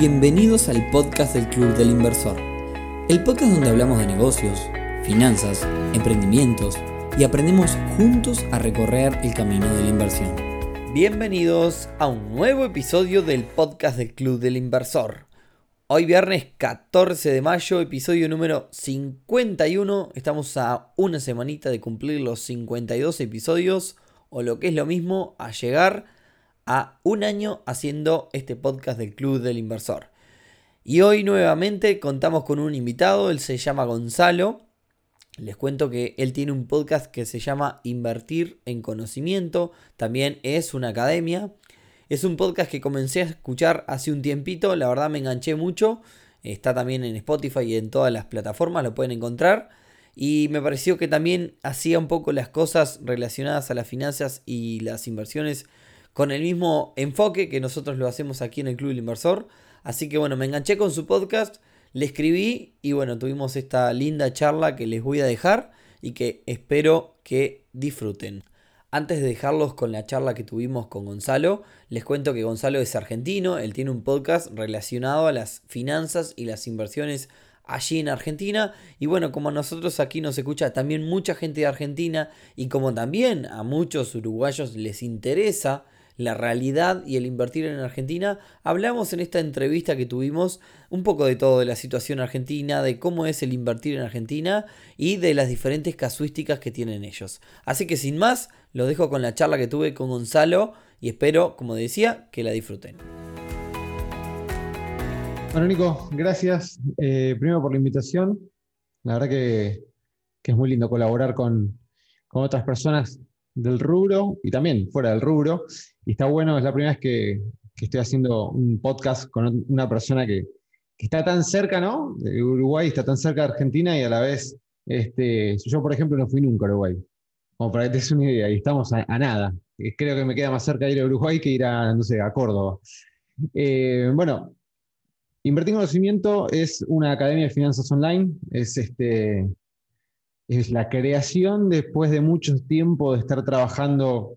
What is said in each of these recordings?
Bienvenidos al podcast del Club del Inversor, el podcast donde hablamos de negocios, finanzas, emprendimientos y aprendemos juntos a recorrer el camino de la inversión. Bienvenidos a un nuevo episodio del podcast del Club del Inversor. Hoy viernes 14 de mayo, episodio número 51. Estamos a una semanita de cumplir los 52 episodios, o lo que es lo mismo, a llegar a un año haciendo este podcast del Club del Inversor. Y hoy nuevamente contamos con un invitado, él se llama Gonzalo. Les cuento que él tiene un podcast que se llama Invertir en Conocimiento, también es una academia. Es un podcast que comencé a escuchar hace un tiempito, la verdad me enganché mucho. Está también en Spotify y en todas las plataformas, lo pueden encontrar. Y me pareció que también hacía un poco las cosas relacionadas a las finanzas y las inversiones con el mismo enfoque que nosotros lo hacemos aquí en el Club del Inversor. Así que bueno, me enganché con su podcast, le escribí y bueno, tuvimos esta linda charla que les voy a dejar y que espero que disfruten. Antes de dejarlos con la charla que tuvimos con Gonzalo, les cuento que Gonzalo es argentino, él tiene un podcast relacionado a las finanzas y las inversiones allí en Argentina. Y bueno, como a nosotros aquí nos escucha también mucha gente de Argentina y como también a muchos uruguayos les interesa la realidad y el invertir en Argentina, hablamos en esta entrevista que tuvimos un poco de todo, de la situación argentina, de cómo es el invertir en Argentina y de las diferentes casuísticas que tienen ellos. Así que sin más, lo dejo con la charla que tuve con Gonzalo y espero, como decía, que la disfruten. Bueno, Nico, gracias eh, primero por la invitación. La verdad que, es muy lindo colaborar con, con otras personas del rubro y también fuera del rubro. Y está bueno, es la primera vez que, estoy haciendo un podcast con una persona que, está tan cerca, ¿no? De Uruguay, está tan cerca de Argentina y a la vez, este, yo por ejemplo no fui nunca a Uruguay, como para que te des una idea, y estamos a, nada. Creo que me queda más cerca ir a Uruguay que ir a, no sé, a Córdoba. Eh, bueno, Invertir en Conocimiento es una academia de finanzas online, es este, es la creación después de mucho tiempo de estar trabajando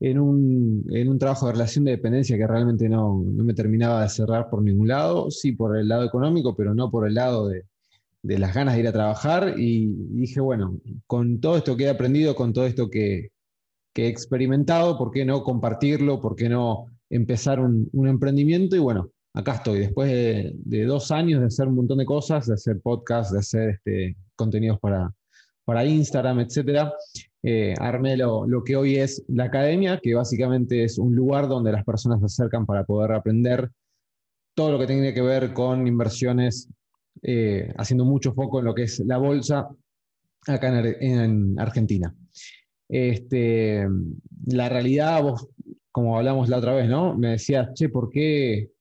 en un, trabajo de relación de dependencia que realmente no, me terminaba de cerrar por ningún lado, sí por el lado económico, pero no por el lado de, las ganas de ir a trabajar. Y dije, bueno, con todo esto que he aprendido, con todo esto que, he experimentado, ¿por qué no compartirlo? ¿Por qué no empezar un, emprendimiento? Y bueno, acá estoy, después de, dos años de hacer un montón de cosas, de hacer podcasts, de hacer este, contenidos para, para Instagram, etcétera, eh, armé lo, que hoy es la academia, que básicamente es un lugar donde las personas se acercan para poder aprender todo lo que tiene que ver con inversiones, eh, haciendo mucho foco en lo que es la bolsa acá en, Argentina. Este, la realidad, vos, como hablamos la otra vez, ¿no? Me decías, che, ¿por qué,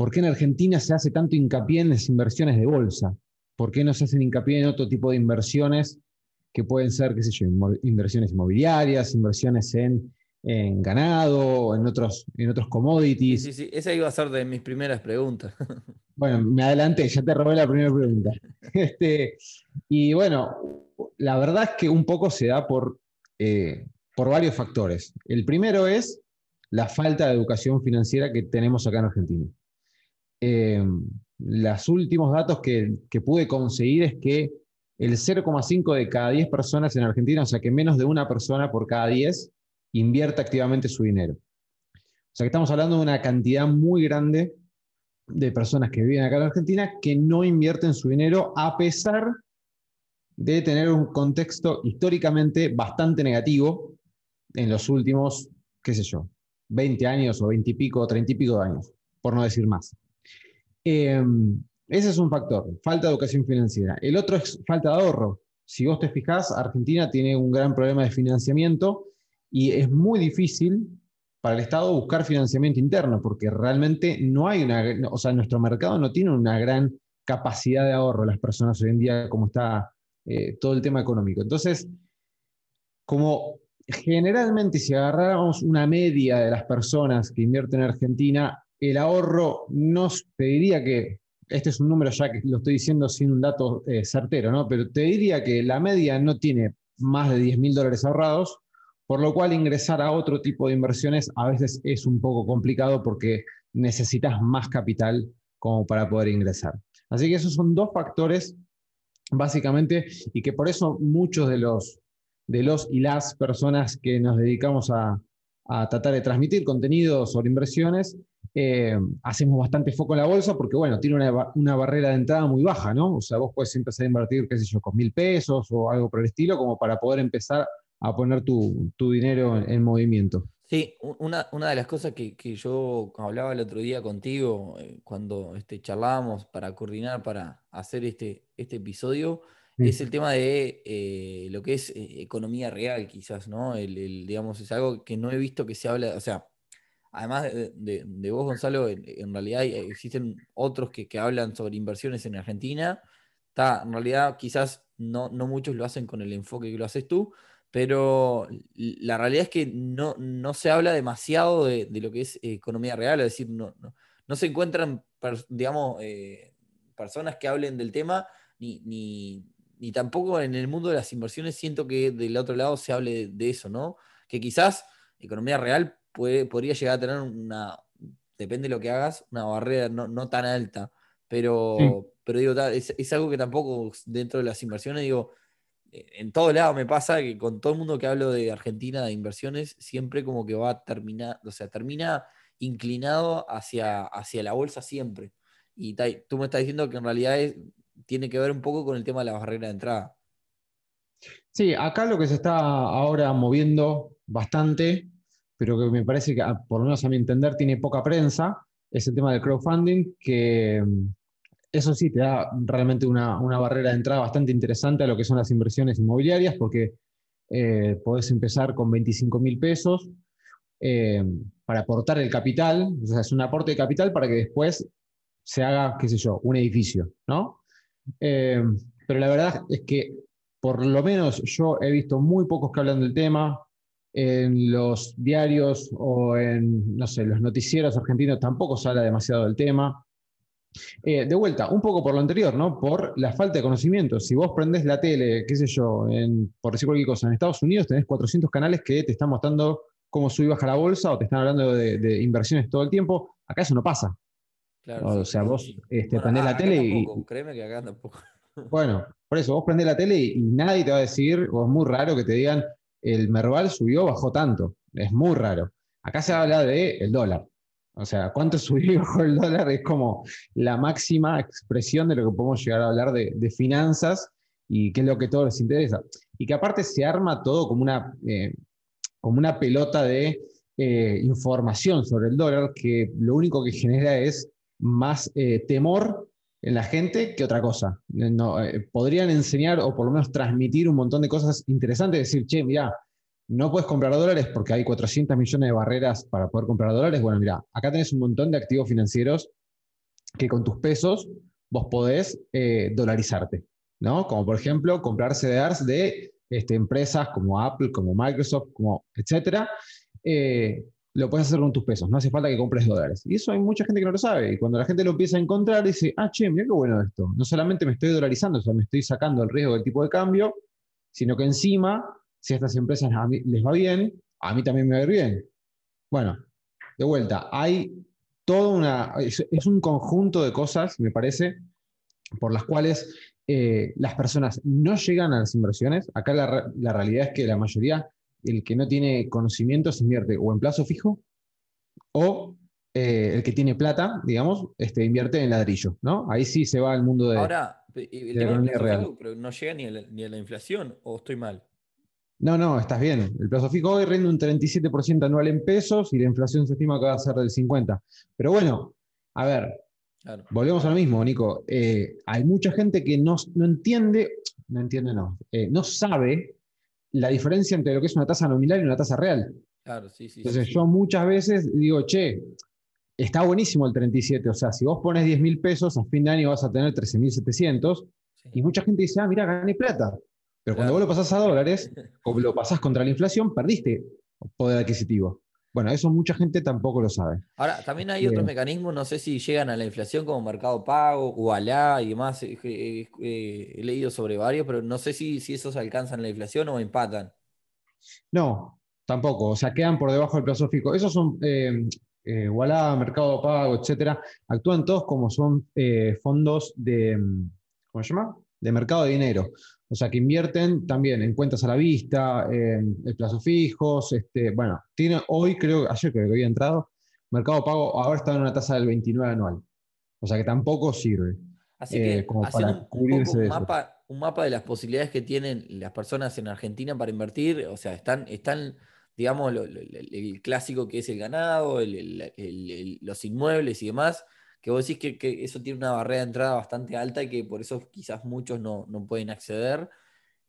¿por qué en Argentina se hace tanto hincapié en las inversiones de bolsa? ¿Por qué no se hacen hincapié en otro tipo de inversiones que pueden ser, qué sé yo, inversiones inmobiliarias, inversiones en, ganado, en otros, en otros commodities? Sí, sí, esa iba a ser de mis primeras preguntas. Bueno, me adelanté, ya te robé la primera pregunta. Este, y bueno, la verdad es que un poco se da por, eh, por varios factores. El primero es la falta de educación financiera que tenemos acá en Argentina. Eh, los últimos datos que, que, pude conseguir es que el 0,5 de cada 10 personas en Argentina, o sea que menos de una persona por cada 10, invierte activamente su dinero. O sea que estamos hablando de una cantidad muy grande de personas que viven acá en Argentina que no invierten su dinero a pesar de tener un contexto históricamente bastante negativo en los últimos, qué sé yo, 20 años o 20 y pico, 30 y pico de años, por no decir más. Em, ese es un factor, falta de educación financiera. El otro es falta de ahorro. Si vos te fijás, Argentina tiene un gran problema de financiamiento y es muy difícil para el Estado buscar financiamiento interno porque realmente no hay una, o sea, nuestro mercado no tiene una gran capacidad de ahorro las personas hoy en día como está eh, todo el tema económico. Entonces, como generalmente si agarráramos una media de las personas que invierten en Argentina, el ahorro no te diría que, este es un número ya que lo estoy diciendo sin un dato eh, certero, ¿no? pero te diría que la media no tiene más de 10 mil dólares ahorrados, por lo cual ingresar a otro tipo de inversiones a veces es un poco complicado porque necesitas más capital como para poder ingresar. Así que esos son dos factores básicamente y que por eso muchos de los, de los y las personas que nos dedicamos a, a tratar de transmitir contenido sobre inversiones, eh, hacemos bastante foco en la bolsa porque, bueno, tiene una, barrera de entrada muy baja, ¿no? O sea, vos puedes empezar a invertir, qué sé yo, con mil pesos o algo por el estilo, como para poder empezar a poner tu, dinero en, movimiento. Sí, una, de las cosas que, yo hablaba el otro día contigo, eh, cuando este, charlábamos para coordinar, para hacer este, este episodio, es el tema de eh, lo que es economía real, quizás, ¿no? El, digamos, es algo que no he visto que se habla, o sea, además de, vos, Gonzalo, en, realidad existen otros que, hablan sobre inversiones en Argentina. Está, en realidad, quizás no, no muchos lo hacen con el enfoque que lo haces tú, pero la realidad es que no, no se habla demasiado de, lo que es economía real, es decir, no, no, se encuentran, digamos, eh, personas que hablen del tema, ni, ni, ni tampoco en el mundo de las inversiones siento que del otro lado se hable de, eso, ¿no? Que quizás economía real puede, podría llegar a tener una, depende de lo que hagas, una barrera no, tan alta, pero, pero digo, es, algo que tampoco dentro de las inversiones, digo, en todo lado me pasa que con todo el mundo que hablo de Argentina de inversiones, siempre como que va a terminar, o sea, termina inclinado hacia, hacia la bolsa siempre. Y tú me estás diciendo que en realidad es, tiene que ver un poco con el tema de la barrera de entrada. Sí, acá lo que se está ahora moviendo bastante, pero que me parece que, por lo menos a mi entender, tiene poca prensa, es el tema del crowdfunding, que mm, eso sí te da realmente una, barrera de entrada bastante interesante a lo que son las inversiones inmobiliarias, porque eh, podés empezar con 25 mil pesos eh, para aportar el capital, o sea, es un aporte de capital para que después se haga, qué sé yo, un edificio, ¿no? Eh, pero la verdad es que por lo menos yo he visto muy pocos que hablan del tema. En los diarios o en, no sé, los noticieros argentinos tampoco se habla demasiado del tema. Eh, de vuelta, un poco por lo anterior, ¿no? Por la falta de conocimiento. Si vos prendés la tele, qué sé yo, en, por decir cualquier cosa, en Estados Unidos tenés 400 canales que te están mostrando cómo sube y baja la bolsa o te están hablando de inversiones todo el tiempo. Acá eso no pasa o sea, vos este, prendés la tele y. créeme que acá tampoco. Bueno, por eso, vos prendés la tele y, nadie te va a decir, o es muy raro que te digan, el Merval subió, bajó tanto. Es muy raro. Acá se habla del el dólar. O sea, cuánto subió y el dólar es como la máxima expresión de lo que podemos llegar a hablar de, finanzas y qué es lo que a todos les interesa. Y que aparte se arma todo como una, eh, como una pelota de eh, información sobre el dólar que lo único que genera es más eh, temor en la gente que otra cosa. Eh, no, eh, podrían enseñar o por lo menos transmitir un montón de cosas interesantes, decir, che, mira, no puedes comprar dólares porque hay 400 millones de barreras para poder comprar dólares. Bueno, mira, acá tenés un montón de activos financieros que con tus pesos vos podés dolarizarte, ¿no? Como por ejemplo comprar CDRs de este, empresas como Apple, como Microsoft, como etcétera, lo puedes hacer con tus pesos, no hace falta que compres dólares. Y eso hay mucha gente que no lo sabe. Y cuando la gente lo empieza a encontrar, dice, ah, che, mira qué bueno esto. No solamente me estoy dolarizando, o sea, me estoy sacando el riesgo del tipo de cambio, sino que encima, si a estas empresas les va bien, a mí también me va a ir bien. Bueno, de vuelta, hay toda una, es, un conjunto de cosas, me parece, por las cuales eh, las personas no llegan a las inversiones. Acá la, la realidad es que la mayoría el que no tiene conocimiento se invierte o en plazo fijo o eh, el que tiene plata, digamos, este, invierte en ladrillo, ¿no? Ahí sí se va al mundo de, Ahora, el de real. pero no llega ni a, la, inflación, ¿o estoy mal? No, no, estás bien. El plazo fijo hoy rinde un 37% anual en pesos y la inflación se estima que va a ser del 50%. Pero bueno, a ver, volvemos a lo mismo, Nico. Eh, hay mucha gente que no, entiende, no entiende, no, eh, no sabe la diferencia entre lo que es una tasa nominal y una tasa real. Claro, sí, sí. Entonces yo muchas veces digo, che, está buenísimo el 37, o sea, si vos pones 10 mil pesos, a fin de año vas a tener 13.700, y mucha gente dice, ah, mira, gané plata. Pero cuando vos lo pasás a dólares, o lo pasás contra la inflación, perdiste poder adquisitivo. Bueno, eso mucha gente tampoco lo sabe. Ahora, también hay otros mecanismos, no sé si llegan a la inflación como Mercado Pago, Ualá y demás. he leído sobre varios, pero no sé si, si esos alcanzan la inflación o empatan. No, tampoco, o sea, quedan por debajo del plazo fijo. Esos son, eh, eh, Wallah, Mercado Pago, etcétera, actúan todos como son eh, fondos de, ¿cómo se llama? De mercado de dinero. O sea, que invierten también en cuentas a la vista, en, plazos fijos. Este, bueno, tiene hoy, creo, ayer creo que había entrado, Mercado Pago ahora está en una tasa del 29 anual. O sea que tampoco sirve. Así que eh, como para cubrirse un, mapa, un mapa de las posibilidades que tienen las personas en Argentina para invertir. O sea, están, están digamos, el clásico que es el ganado, los inmuebles y demás que vos decís que, eso tiene una barrera de entrada bastante alta y que por eso quizás muchos no, pueden acceder.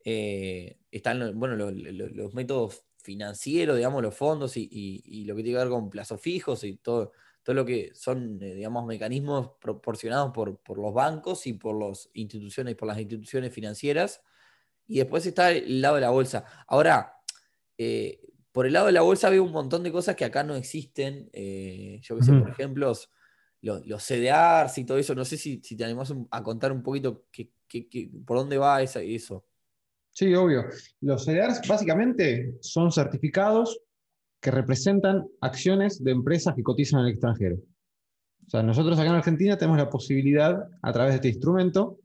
Eh, están bueno, los métodos financieros, digamos, los fondos y, lo que tiene que ver con plazos fijos y todo, todo lo que son, eh, digamos, mecanismos proporcionados por, los bancos y por las instituciones, por las instituciones financieras. Y después está el lado de la bolsa. Ahora, eh, por el lado de la bolsa veo un montón de cosas que acá no existen. yo que sé, por ejemplo, los, los CDRs y todo eso. No sé si, te animás a contar un poquito por dónde va eso. Sí, obvio. Los CDRs básicamente son certificados que representan acciones de empresas que cotizan en el extranjero. O sea, nosotros acá en Argentina tenemos la posibilidad, a través de este instrumento,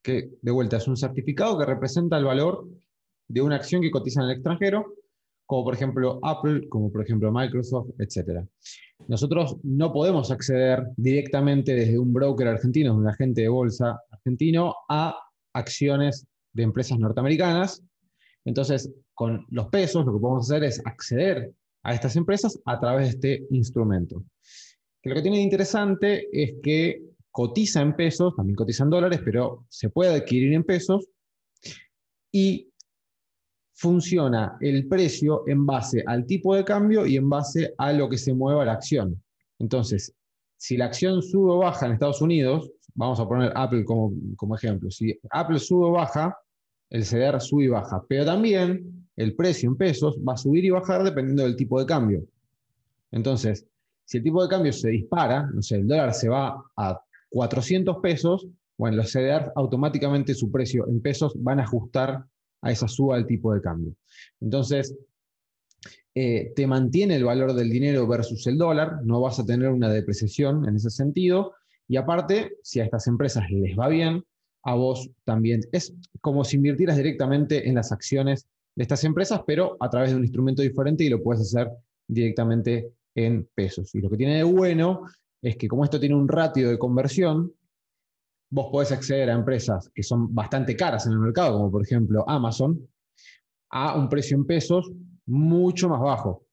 que de vuelta es un certificado que representa el valor de una acción que cotiza en el extranjero, como por ejemplo Apple, como por ejemplo Microsoft, etc. Nosotros no podemos acceder directamente desde un broker argentino, un agente de bolsa argentino, a acciones de empresas norteamericanas. Entonces, con los pesos, lo que podemos hacer es acceder a estas empresas a través de este instrumento. Lo que tiene de interesante es que cotiza en pesos, también cotiza en dólares, pero se puede adquirir en pesos y funciona el precio en base al tipo de cambio y en base a lo que se mueva la acción. Entonces, si la acción sube o baja en Estados Unidos, vamos a poner Apple como, como ejemplo, si Apple sube o baja, el CDR sube y baja, pero también el precio en pesos va a subir y bajar dependiendo del tipo de cambio. Entonces, si el tipo de cambio se dispara, no sé, el dólar se va a 400 pesos, bueno, los CDR automáticamente su precio en pesos van a ajustar a esa suba del tipo de cambio. Entonces, eh, te mantiene el valor del dinero versus el dólar, no vas a tener una depreciación en ese sentido, y aparte, si a estas empresas les va bien, a vos también. Es como si invirtieras directamente en las acciones de estas empresas, pero a través de un instrumento diferente y lo puedes hacer directamente en pesos. Y lo que tiene de bueno es que como esto tiene un ratio de conversión, vos podés acceder a empresas que son bastante caras en el mercado, como por ejemplo Amazon, a un precio en pesos mucho más bajo.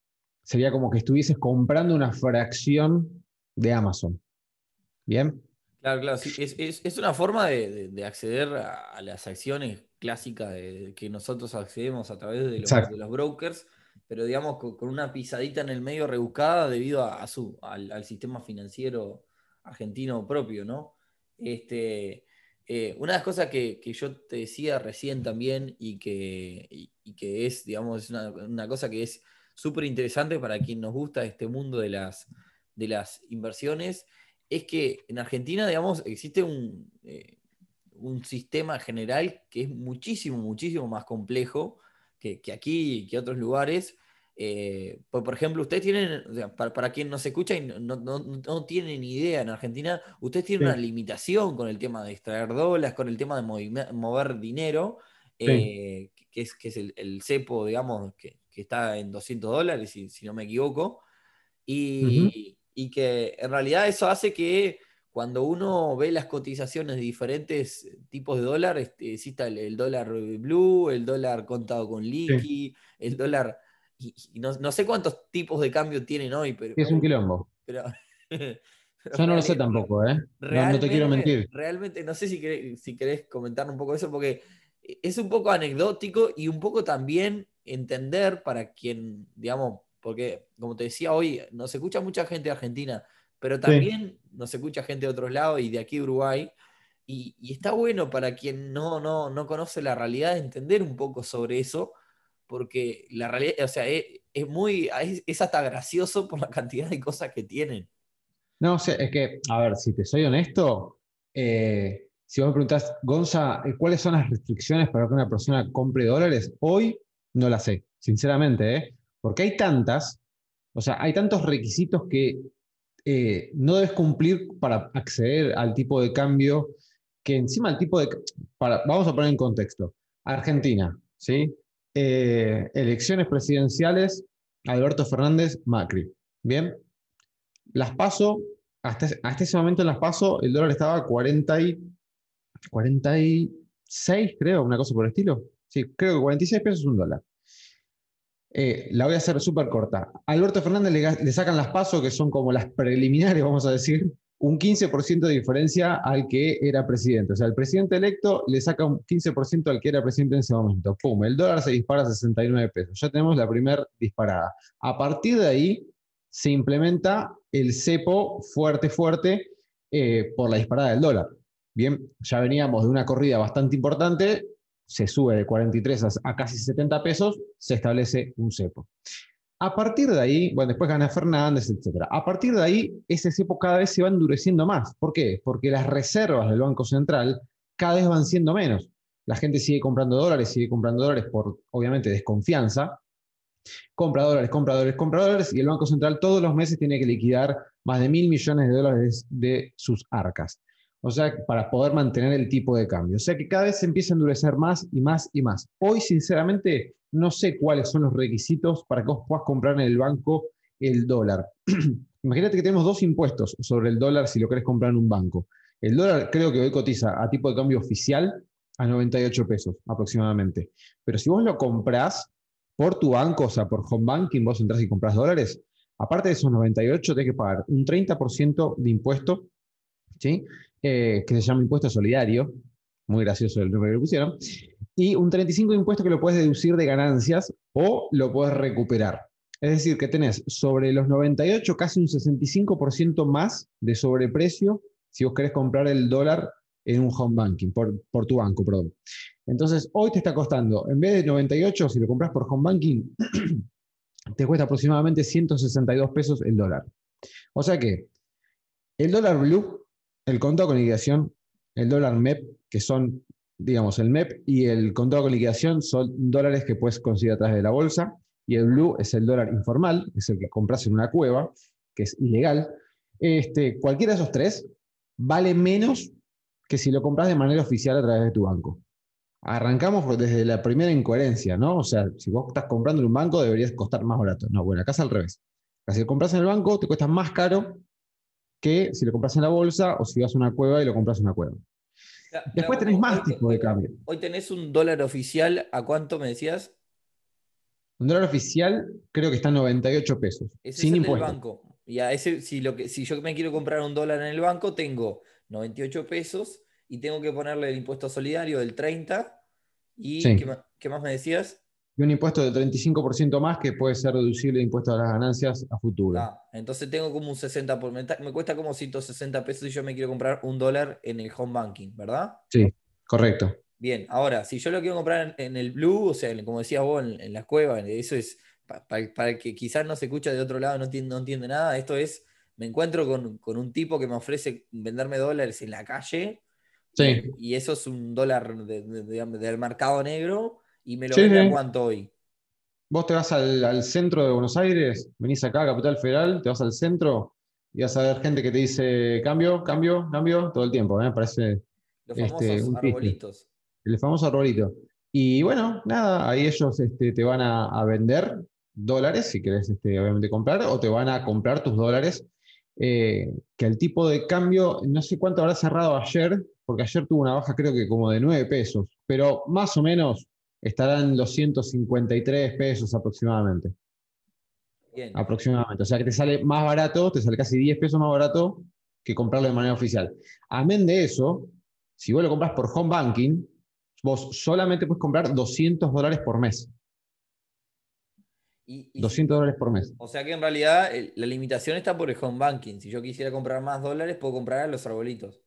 Sería como que estuvieses comprando una fracción de Amazon. ¿Bien? Claro, claro, sí. es, una forma de, acceder a, las acciones clásicas de, que nosotros accedemos a través de los, brokers, pero digamos con, una pisadita en el medio rebuscada debido a, su, al, sistema financiero argentino propio, ¿no? Este, eh, una de las cosas que, yo te decía recién también y que, que es, digamos, una, cosa que es súper interesante para quien nos gusta este mundo de las, de las inversiones, es que en Argentina, digamos, existe un, eh, un sistema general que es muchísimo, muchísimo más complejo que, que aquí y que otros lugares eh, por, ejemplo, ustedes tienen, para, quien nos escucha y no, no, tiene ni idea en Argentina, ustedes tienen una limitación con el tema de extraer dólares, con el tema de mover dinero, eh, que es, que es el, cepo, digamos, que, está en 200 dólares, si, si no me equivoco, y, que en realidad eso hace que cuando uno ve las cotizaciones de diferentes tipos de dólar, este, exista el, dólar blue, el dólar contado con liqui, el dólar y, no, sé cuántos tipos de cambio tienen hoy, pero. Es un quilombo. Pero, Yo no lo sé tampoco, ¿eh? No, te quiero mentir. Realmente, no sé si querés, si querés comentar un poco eso, porque es un poco anecdótico y un poco también entender para quien, digamos, porque como te decía hoy, nos escucha mucha gente de Argentina, pero también nos escucha gente de otros lados y de aquí de Uruguay. Y, y, está bueno para quien no, no, no conoce la realidad entender un poco sobre eso porque la realidad, o sea, es, muy, es, hasta gracioso por la cantidad de cosas que tienen. No, sé, es que, a ver, si te soy honesto, eh, si vos me preguntás, Gonza, eh, ¿cuáles son las restricciones para que una persona compre dólares? Hoy no las sé, sinceramente, ¿eh? Porque hay tantas, o sea, hay tantos requisitos que eh, no debes cumplir para acceder al tipo de cambio que encima el tipo de... Para, vamos a poner en contexto. Argentina, ¿sí? Eh, elecciones presidenciales, Alberto Fernández, Macri. Bien. Las paso, hasta, hasta ese momento en las paso, el dólar estaba a 40 y, 46, creo, una cosa por el estilo. Sí, creo que 46 pesos un dólar. Eh, la voy a hacer súper corta. Alberto Fernández le, sacan las pasos, que son como las preliminares, vamos a decir, un 15% de diferencia al que era presidente. O sea, el presidente electo le saca un 15% al que era presidente en ese momento. ¡Pum! El dólar se dispara a 69 pesos. Ya tenemos la primera disparada. A partir de ahí se implementa el cepo fuerte, fuerte eh, por la disparada del dólar. Bien, ya veníamos de una corrida bastante importante, se sube de 43 a, casi 70 pesos, se establece un cepo. A partir de ahí, bueno, después gana Fernández, etc. A partir de ahí, ese cepo cada vez se va endureciendo más. ¿Por qué? Porque las reservas del Banco Central cada vez van siendo menos. La gente sigue comprando dólares, sigue comprando dólares por, obviamente, desconfianza. Compra dólares, compra dólares, compra dólares, y el Banco Central todos los meses tiene que liquidar más de mil millones de dólares de sus arcas. O sea, para poder mantener el tipo de cambio. O sea que cada vez se empieza a endurecer más y más y más. Hoy, sinceramente, no sé cuáles son los requisitos para que vos puedas comprar en el banco el dólar. Imagínate que tenemos dos impuestos sobre el dólar si lo querés comprar en un banco. El dólar creo que hoy cotiza a tipo de cambio oficial a 98 pesos aproximadamente. Pero si vos lo comprás por tu banco, o sea, por home banking, vos entras y compras dólares, aparte de esos 98, tenés que pagar un 30% de impuesto, ¿sí? Eh, que se llama impuesto solidario, muy gracioso el nombre que le pusieron, y un 35 de impuesto que lo puedes deducir de ganancias o lo puedes recuperar. Es decir, que tenés sobre los 98 casi un 65% más de sobreprecio si vos querés comprar el dólar en un home banking, por, por, tu banco, perdón. Entonces, hoy te está costando, en vez de 98, si lo compras por home banking, te cuesta aproximadamente 162 pesos el dólar. O sea que el dólar blue, el contado con liquidación, el dólar MEP, que son digamos, el MEP y el contrato con liquidación son dólares que puedes conseguir a través de la bolsa, y el blue es el dólar informal, es el que compras en una cueva, que es ilegal. Este, cualquiera de esos tres vale menos que si lo compras de manera oficial a través de tu banco. Arrancamos desde la primera incoherencia, ¿no? O sea, si vos estás comprando en un banco deberías costar más barato. No, bueno, acá es al revés. Si lo compras en el banco te cuesta más caro que si lo compras en la bolsa o si vas a una cueva y lo compras en una cueva. Después tenés más tipo de cambio. Hoy tenés un dólar oficial, ¿a cuánto me decías? Un dólar oficial creo que está en 98 pesos. sin es banco. Y a ese, si, lo que, si yo me quiero comprar un dólar en el banco, tengo 98 pesos y tengo que ponerle el impuesto solidario del 30. ¿Y ¿qué, más, me decías? Y un impuesto del 35% más que puede ser reducible de impuesto a las ganancias a futuro. Ah, entonces tengo como un 60 por me, me cuesta como 160 pesos y yo me quiero comprar un dólar en el home banking, ¿verdad? Sí, correcto. Bien, ahora, si yo lo quiero comprar en, el blue, o sea, como decías vos, en, las cuevas, eso es, para, el que quizás no se escucha de otro lado, no entiende, no entiende nada, esto es, me encuentro con, un tipo que me ofrece venderme dólares en la calle, sí. y, eso es un dólar del mercado negro, y me lo sí, vende cuánto hoy. Vos te vas al, centro de Buenos Aires, venís acá a Capital Federal, te vas al centro y vas a ver gente que te dice cambio, cambio, cambio, todo el tiempo, ¿eh? Parece. Los este, famosos arbolitos. El famoso arbolito. Y bueno, nada, ahí ellos este, te van a, vender dólares, si querés este, obviamente comprar, o te van a comprar tus dólares. Eh, que el tipo de cambio, no sé cuánto habrá cerrado ayer, porque ayer tuvo una baja creo que como de 9 pesos, pero más o menos estarán los 153 pesos aproximadamente. Bien. Aproximadamente. O sea que te sale más barato, te sale casi 10 pesos más barato que comprarlo de manera oficial. Amén de eso, si vos lo compras por home banking, vos solamente puedes comprar 200 dólares por mes. 200 dólares por mes. O sea que en realidad la limitación está por el home banking. Si yo quisiera comprar más dólares, puedo comprar a los arbolitos.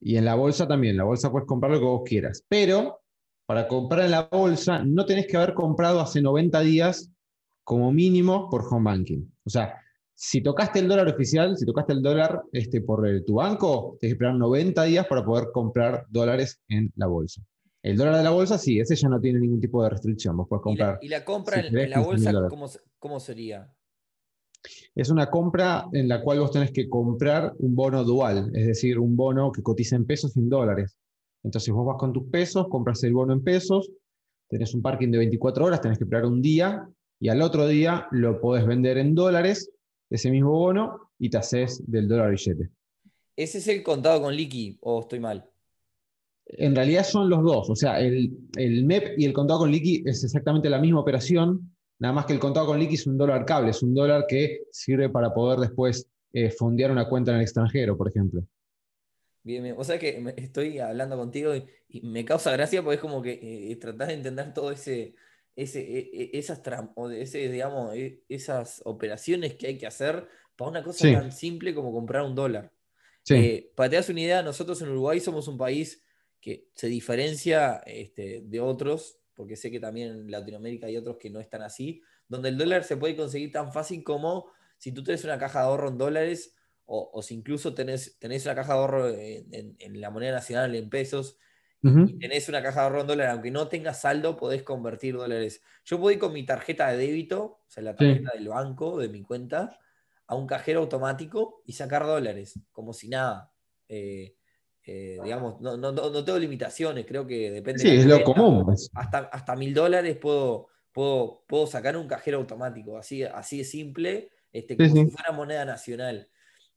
Y en la bolsa también. En la bolsa puedes comprar lo que vos quieras. Pero para comprar en la bolsa no tenés que haber comprado hace 90 días como mínimo por home banking. O sea, si tocaste el dólar oficial, si tocaste el dólar este, por tu banco, tienes que esperar 90 días para poder comprar dólares en la bolsa. El dólar de la bolsa, sí, ese ya no tiene ningún tipo de restricción. Vos comprar. ¿Y la, compra en, la bolsa, ¿Cómo sería? Es una compra en la cual vos tenés que comprar un bono dual, es decir, un bono que cotiza en pesos y en dólares. Entonces vos vas con tus pesos, compras el bono en pesos, tenés un parking de 24 horas, tenés que esperar un día y al otro día lo podés vender en dólares, ese mismo bono, y te haces del dólar billete. ¿Ese es el contado con liqui o estoy mal? En realidad son los dos, o sea, el, el MEP y el contado con liqui es exactamente la misma operación, Nada más que el contado con liqui es un dólar cable, es un dólar que sirve para poder después eh, fondear una cuenta en el extranjero, por ejemplo. Bien, bien. O sea que estoy hablando contigo y, me causa gracia porque es como que eh, tratás de entender todo ese, ese, e, e, esas ese, digamos, e, esas operaciones que hay que hacer para una cosa tan simple como comprar un dólar. Eh, para que te das una idea, nosotros en Uruguay somos un país que se diferencia este, de otros porque sé que también en Latinoamérica hay otros que no están así, donde el dólar se puede conseguir tan fácil como si tú tienes una caja de ahorro en dólares o, si incluso tenés, tenés, una caja de ahorro en, la moneda nacional en pesos y tenés una caja de ahorro en dólares, aunque no tengas saldo, podés convertir dólares. Yo puedo ir con mi tarjeta de débito, o sea, la tarjeta del banco, de mi cuenta, a un cajero automático y sacar dólares, como si nada. Eh, eh, digamos, no, no, no, tengo limitaciones, creo que depende. Sí, es lo común. Pues. Hasta, hasta mil dólares puedo, puedo, puedo sacar un cajero automático, así, así de simple, este, como si fuera moneda nacional.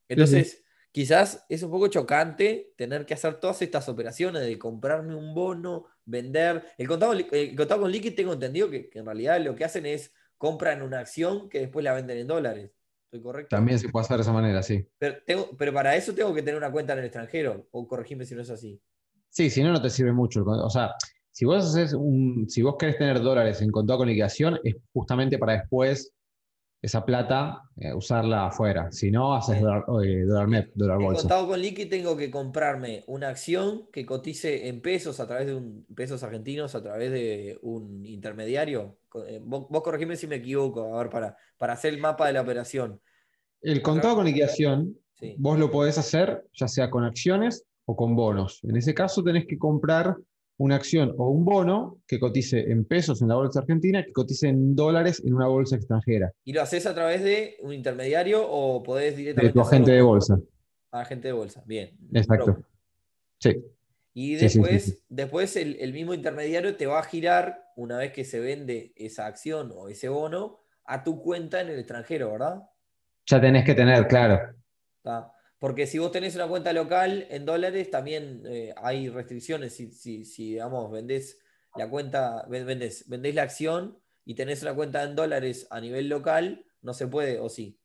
Entonces, quizás es un poco chocante tener que hacer todas estas operaciones de comprarme un bono, vender. El contado, el contado con liquid tengo entendido que, que en realidad lo que hacen es compran una acción que después la venden en dólares. ¿Estoy correcto? También se puede hacer de esa manera, sí. Pero, pero para eso tengo que tener una cuenta en el extranjero, o corregime si no es así. Sí, si no, no te sirve mucho. O sea, si vos haces un, si vos querés tener dólares en contado con liquidación, es justamente para después esa plata eh, usarla afuera. Si no, haces dólar, dólar MEP, dólar bolsa. Contado con liqui tengo que comprarme una acción que cotice en pesos a través de un pesos argentinos, a través de un intermediario. Eh, vos, vos corregime si me equivoco, a ver, para, para hacer el mapa de la operación. El contado con liquidación, vos lo podés hacer ya sea con acciones o con bonos. En ese caso tenés que comprar una acción o un bono que cotice en pesos en la bolsa argentina, que cotice en dólares en una bolsa extranjera. ¿Y lo haces a través de un intermediario o podés directamente... De tu agente de bolsa. Agente de bolsa, bien. Exacto. Sí. Y después, después el, mismo intermediario te va a girar, una vez que se vende esa acción o ese bono, a tu cuenta en el extranjero, ¿verdad? Ya tenés que tener, claro. Porque si vos tenés una cuenta local en dólares, también eh, hay restricciones. Si, si, si, digamos, vendés la cuenta, vendés, vendés la acción y tenés una cuenta en dólares a nivel local, no se puede, ¿o sí?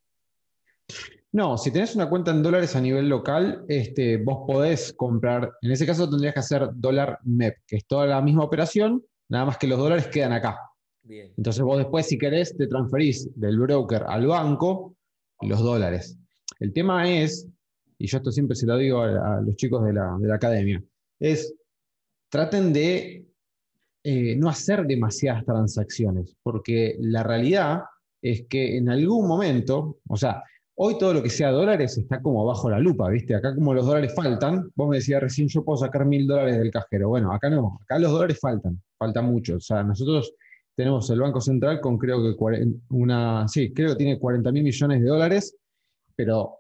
No, si tenés una cuenta en dólares a nivel local, este, vos podés comprar, en ese caso tendrías que hacer dólar MEP, que es toda la misma operación, nada más que los dólares quedan acá. Entonces vos después, si querés, te transferís del broker al banco los dólares. El tema es, y yo esto siempre se lo digo a, los chicos de la, academia, es traten de eh, no hacer demasiadas transacciones, porque la realidad es que en algún momento, o sea, Hoy todo lo que sea dólares está como bajo la lupa, ¿viste? Acá como los dólares faltan, vos me decías recién yo puedo sacar mil dólares del cajero. Bueno, acá no, acá los dólares faltan, faltan mucho. O sea, nosotros tenemos el Banco Central con creo que una, sí, creo que tiene 40 mil millones de dólares, pero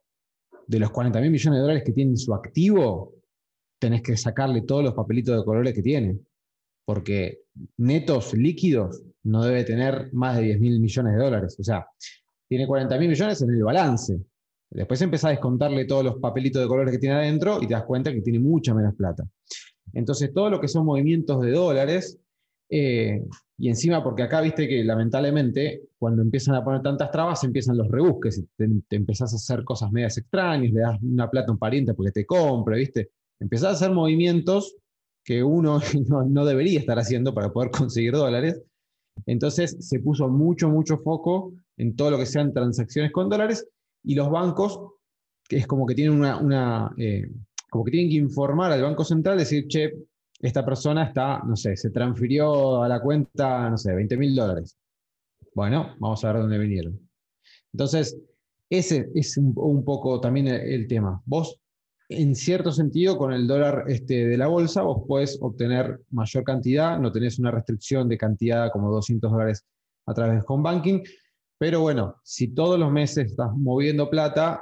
de los 40 mil millones de dólares que tiene su activo, tenés que sacarle todos los papelitos de colores que tiene, porque netos líquidos no debe tener más de 10 mil millones de dólares. O sea, tiene 40 mil millones en el balance. Después empezás a descontarle todos los papelitos de colores que tiene adentro y te das cuenta que tiene mucha menos plata. Entonces, todo lo que son movimientos de dólares, eh, y encima, porque acá viste que lamentablemente, cuando empiezan a poner tantas trabas, empiezan los rebusques, te, empezás a hacer cosas medias extrañas, le das una plata a un pariente porque te compre, ¿viste? Empezás a hacer movimientos que uno no, no debería estar haciendo para poder conseguir dólares. Entonces se puso mucho, mucho foco en todo lo que sean transacciones con dólares, y los bancos, que es como que tienen una, eh, como que tienen que informar al Banco Central, decir, che, esta persona está, no sé, se transfirió a la cuenta, no sé, 20 mil dólares. Bueno, vamos a ver dónde vinieron. Entonces, ese es un, poco también el, tema. Vos, en cierto sentido, con el dólar este, de la bolsa, vos podés obtener mayor cantidad, no tenés una restricción de cantidad como 200 dólares a través de home banking, Pero bueno, si todos los meses estás moviendo plata,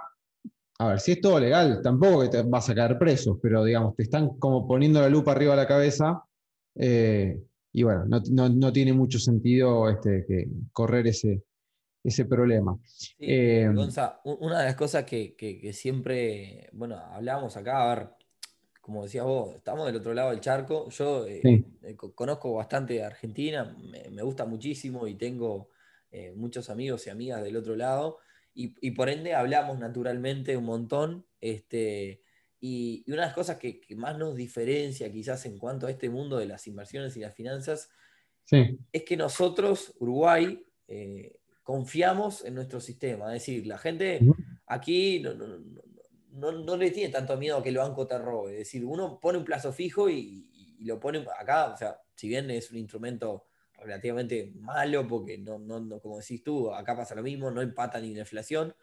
a ver, si es todo legal, tampoco que te vas a caer preso, pero digamos, te están como poniendo la lupa arriba de la cabeza. Eh, y bueno, no, tiene mucho sentido este, que correr ese, ese problema. Eh, Gonza, una de las cosas que, siempre, bueno, hablábamos acá, a ver, como decías vos, estamos del otro lado del charco. Yo eh, conozco bastante Argentina, me, gusta muchísimo y tengo muchos amigos y amigas del otro lado y, por ende hablamos naturalmente un montón. Este, y, una de las cosas que, más nos diferencia quizás en cuanto a este mundo de las inversiones y las finanzas es que nosotros, Uruguay, eh, confiamos en nuestro sistema. Es decir, la gente aquí no, le tiene tanto miedo a que el banco te robe. Es decir, uno pone un plazo fijo y, y lo pone acá, o sea, si bien es un instrumento relativamente malo, porque no, no, como decís tú, acá pasa lo mismo, no empata ni la inflación.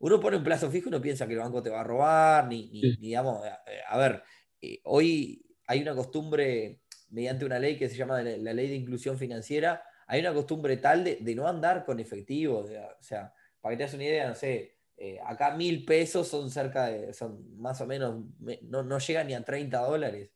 Uno pone un plazo fijo y no piensa que el banco te va a robar, ni, digamos, a, ver, eh, hoy hay una costumbre, mediante una ley que se llama la, ley de inclusión financiera, hay una costumbre tal de, no andar con efectivo, o sea, para que te hagas una idea, no sé, eh, acá mil pesos son cerca de, son más o menos, no, no llegan ni a 30 dólares.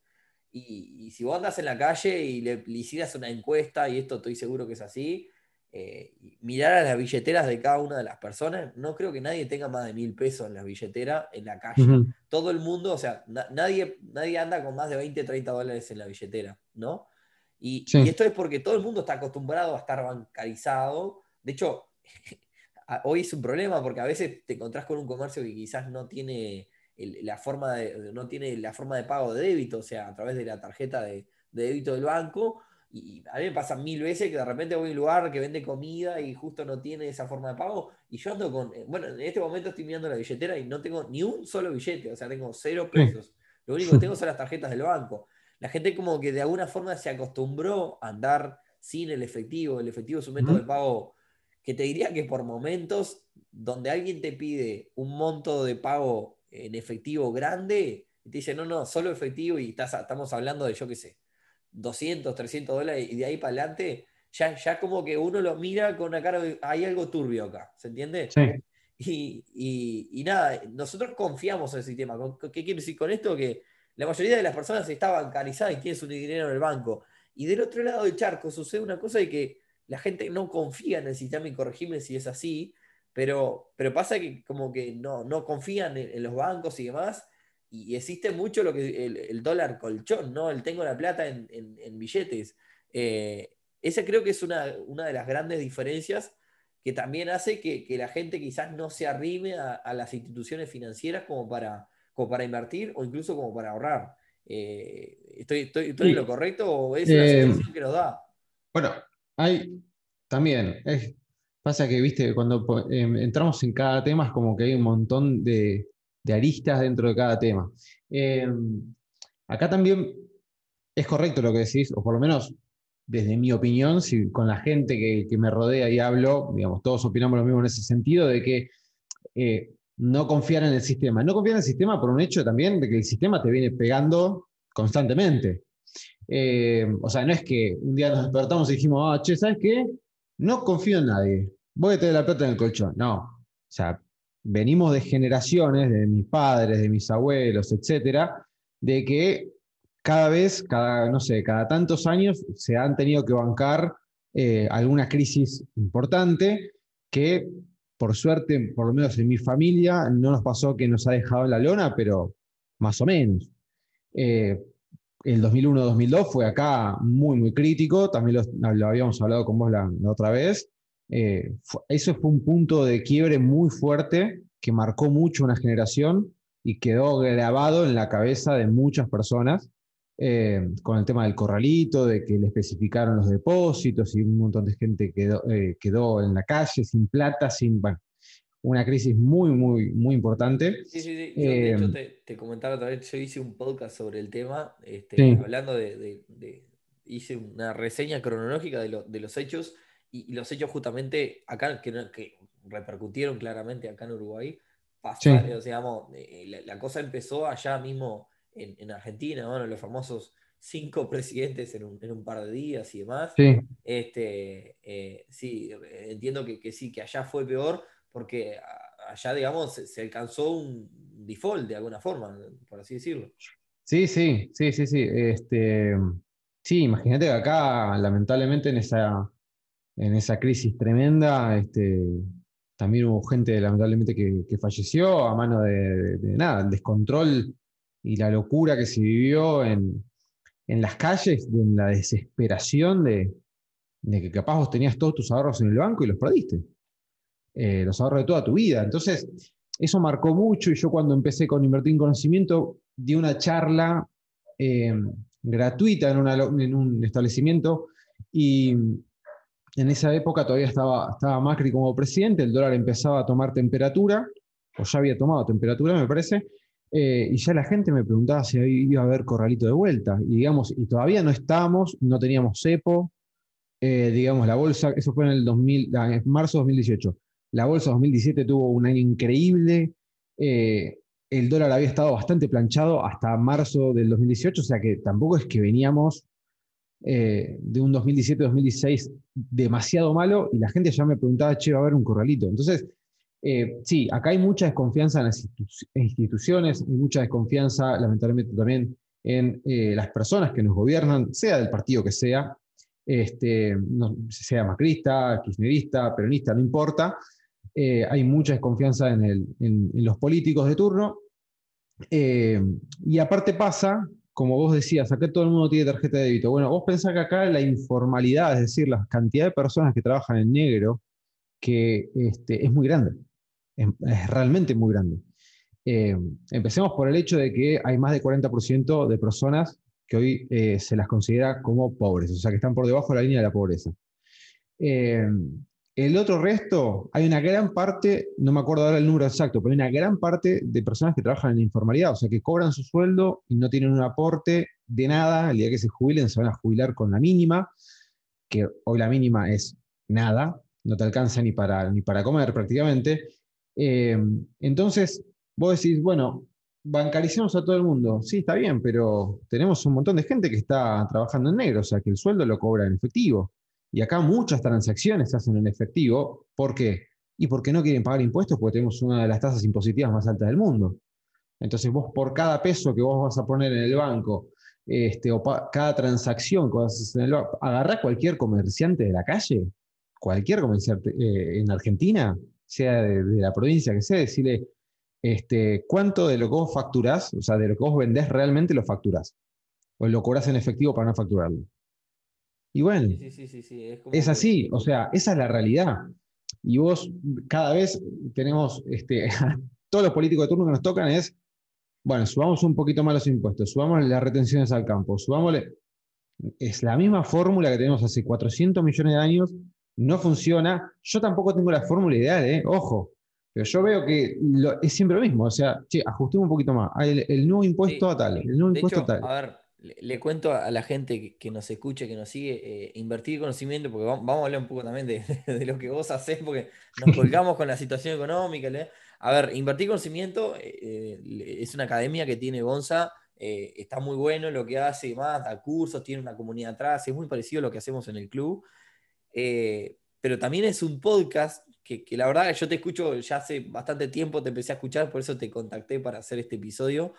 Y, si vos andas en la calle y le, hicieras una encuesta, y esto estoy seguro que es así, eh, mirar a las billeteras de cada una de las personas, no creo que nadie tenga más de mil pesos en la billetera en la calle. Todo el mundo, o sea, nadie, nadie anda con más de 20, 30 dólares en la billetera, ¿no? Y, y, esto es porque todo el mundo está acostumbrado a estar bancarizado. De hecho, hoy es un problema porque a veces te encontrás con un comercio que quizás no tiene la forma de, no tiene la forma de pago de débito, o sea, a través de la tarjeta de, débito del banco. Y a mí me pasa mil veces que de repente voy a un lugar que vende comida y justo no tiene esa forma de pago. Y yo ando con. Eh, bueno, en este momento estoy mirando la billetera y no tengo ni un solo billete, o sea, tengo cero pesos. Lo único que tengo son las tarjetas del banco. La gente, como que de alguna forma se acostumbró a andar sin el efectivo. El efectivo es un método de pago que te diría que por momentos, donde alguien te pide un monto de pago en efectivo grande, y te dice, no, no, solo efectivo y estamos hablando de, yo qué sé, 200, 300 dólares y de ahí para adelante, ya, ya como que uno lo mira con una cara de, hay algo turbio acá, ¿se entiende? Sí. Y, nada, nosotros confiamos en el sistema. ¿Qué quiero decir con esto? Que la mayoría de las personas está bancarizada y tiene su dinero en el banco. Y del otro lado del charco sucede una cosa de que la gente no confía en el sistema incorregible si es así, pero, pero pasa que como que no, no confían en, los bancos y demás, y existe mucho lo que el, dólar colchón, ¿no? El tengo la plata en, billetes. Eh, esa creo que es una, de las grandes diferencias que también hace que, la gente quizás no se arrime a, las instituciones financieras como para, como para invertir o incluso como para ahorrar. Eh, ¿Estoy, estoy, en lo correcto o es la eh, situación que nos da? Bueno, hay también, es, Pasa que, viste, cuando em, entramos en cada tema es como que hay un montón de, aristas dentro de cada tema. Em, acá también es correcto lo que decís, o por lo menos desde mi opinión, si con la gente que, me rodea y hablo, digamos, todos opinamos lo mismo en ese sentido, de que eh, no confiar en el sistema. No confiar en el sistema por un hecho también de que el sistema te viene pegando constantemente. Em, o sea, no es que un día nos despertamos y dijimos, ah, che, ¿sabes qué? No confío en nadie, voy a tener la plata en el colchón. No, o sea, venimos de generaciones, de mis padres, de mis abuelos, etcétera, de que cada vez, cada, no sé, cada tantos años se han tenido que bancar eh, alguna crisis importante que, por suerte, por lo menos en mi familia, no nos pasó que nos ha dejado en la lona, pero más o menos. Eh, el 2001-2002 fue acá muy, muy crítico, también lo, habíamos hablado con vos la, otra vez. Eh, eso fue un punto de quiebre muy fuerte que marcó mucho una generación y quedó grabado en la cabeza de muchas personas eh, con el tema del corralito, de que le especificaron los depósitos y un montón de gente quedó, eh, quedó en la calle sin plata, sin, bueno, una crisis muy, muy, muy importante. Sí, sí, sí. Yo, de hecho, eh, te, comentaba otra vez, yo hice un podcast sobre el tema, este, hablando de, Hice una reseña cronológica de, los hechos y, los hechos justamente acá, que, que repercutieron claramente acá en Uruguay, pasaron, digamos, eh, la, cosa empezó allá mismo en, Argentina, bueno, los famosos cinco presidentes en un, par de días y demás. Sí. Este, eh, sí, entiendo que, sí, que allá fue peor porque allá, digamos, se, alcanzó un default de alguna forma, por así decirlo. Sí, sí, sí, sí, sí. Este, sí, imagínate que acá, lamentablemente, en esa, en esa crisis tremenda, este, también hubo gente, lamentablemente, que, falleció a mano de, nada, el descontrol y la locura que se vivió en, las calles, en la desesperación de, que capaz vos tenías todos tus ahorros en el banco y los perdiste. Eh, los ahorros de toda tu vida. Entonces, eso marcó mucho y yo cuando empecé con Invertir en Conocimiento, di una charla eh, gratuita en, un establecimiento y en esa época todavía estaba, estaba Macri como presidente, el dólar empezaba a tomar temperatura, o ya había tomado temperatura, me parece, eh, y ya la gente me preguntaba si iba a haber corralito de vuelta. Y digamos, y todavía no estábamos, no teníamos cepo, eh, digamos, la bolsa, eso fue en el 2000, en marzo de 2018. La bolsa 2017 tuvo un año increíble. Eh, el dólar había estado bastante planchado hasta marzo del 2018, o sea que tampoco es que veníamos de un 2017-2016 demasiado malo y la gente ya me preguntaba, che, va a haber un corralito. Entonces, eh, sí, acá hay mucha desconfianza en las instituciones, hay mucha desconfianza, lamentablemente, también en eh, las personas que nos gobiernan, sea del partido que sea, este, sea macrista, kirchnerista, peronista, no importa. Eh, hay mucha desconfianza en, los políticos de turno. y aparte pasa, como vos decías, acá todo el mundo tiene tarjeta de débito. Bueno, vos pensás que acá la informalidad, es decir, la cantidad de personas que trabajan en negro, que este, es muy grande es realmente muy grande. Eh, empecemos por el hecho de que hay más de 40% de personas que hoy eh, se las considera como pobres, o sea, que están por debajo de la línea de la pobreza. Eh, el otro resto, hay una gran parte, no me acuerdo ahora el número exacto, pero hay una gran parte de personas que trabajan en la informalidad, o sea, que cobran su sueldo y no tienen un aporte de nada, el día que se jubilen se van a jubilar con la mínima, que hoy la mínima es nada, no te alcanza ni para, ni para comer prácticamente, eh, entonces, vos decís, bueno, bancaricemos a todo el mundo. Sí, está bien, pero tenemos un montón de gente que está trabajando en negro, o sea, que el sueldo lo cobra en efectivo. Y acá muchas transacciones se hacen en efectivo. ¿Por qué? Y porque no quieren pagar impuestos, porque tenemos una de las tasas impositivas más altas del mundo. Entonces, vos por cada peso que vos vas a poner en el banco, este, o cada transacción que vas a hacer en el banco, agarrá cualquier comerciante de la calle, cualquier comerciante eh, en Argentina, sea de, la provincia que sea, decirle este, cuánto de lo que vos facturás, o sea, de lo que vos vendés realmente lo facturás. O lo cobras en efectivo para no facturarlo. Y bueno, es, así, o sea, esa es la realidad. Y vos cada vez tenemos, este, todos los políticos de turno que nos tocan es, bueno, subamos un poquito más los impuestos, subamos las retenciones al campo, subámosle... Es la misma fórmula que tenemos hace 400 millones de años no funciona. Yo tampoco tengo la fórmula ideal, ¿eh? ojo, pero yo veo que es siempre lo mismo. O sea, che, ajustemos un poquito más. El, nuevo impuesto a tal, el nuevo impuesto tal. A ver, le, cuento a la gente que, nos escucha, que nos sigue, eh, invertir conocimiento, porque vamos, a hablar un poco también de, lo que vos hacés, porque nos colgamos con la situación económica. A ver, invertir conocimiento eh, es una academia que tiene Gonza. está muy bueno lo que hace y más, da cursos, tiene una comunidad atrás, es muy parecido a lo que hacemos en el club. Eh, pero también es un podcast que, la verdad yo te escucho ya hace bastante tiempo, te empecé a escuchar, por eso te contacté para hacer este episodio.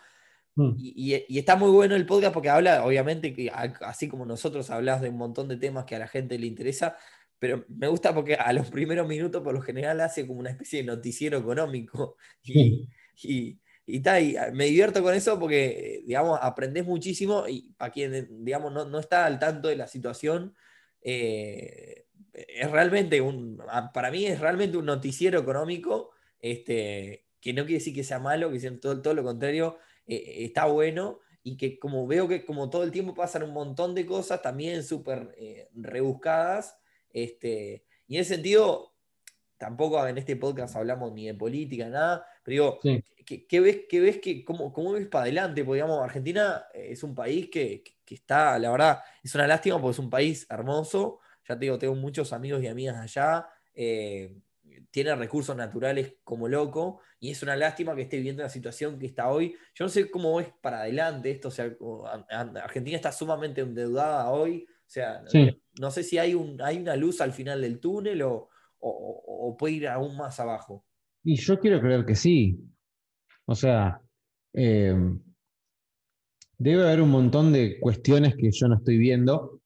Mm. Y, está muy bueno el podcast porque habla, obviamente, que así como nosotros hablas de un montón de temas que a la gente le interesa, pero me gusta porque a los primeros minutos por lo general hace como una especie de noticiero económico. Y, y, y, me divierto con eso porque, digamos, aprendes muchísimo y para quien, digamos, no, no, está al tanto de la situación, eh, es realmente un, para mí es realmente un noticiero económico, este, que no quiere decir que sea malo, que sea todo, todo lo contrario, eh, está bueno y que como veo que como todo el tiempo pasan un montón de cosas también súper eh, rebuscadas, este, y en ese sentido, tampoco en este podcast hablamos ni de política, nada, pero digo, ¿qué, ves, qué ves que, cómo, cómo, ves para adelante? Porque digamos, Argentina es un país que, que, está, la verdad, es una lástima porque es un país hermoso, ya te digo, tengo muchos amigos y amigas allá. Eh, tiene recursos naturales como loco y es una lástima que esté viviendo la situación que está hoy. Yo no sé cómo es para adelante esto, o sea, Argentina está sumamente endeudada hoy, o sea, no, sé si hay, un, hay una luz al final del túnel o, puede ir aún más abajo. Y yo quiero creer que sí. O sea, eh, debe haber un montón de cuestiones que yo no estoy viendo,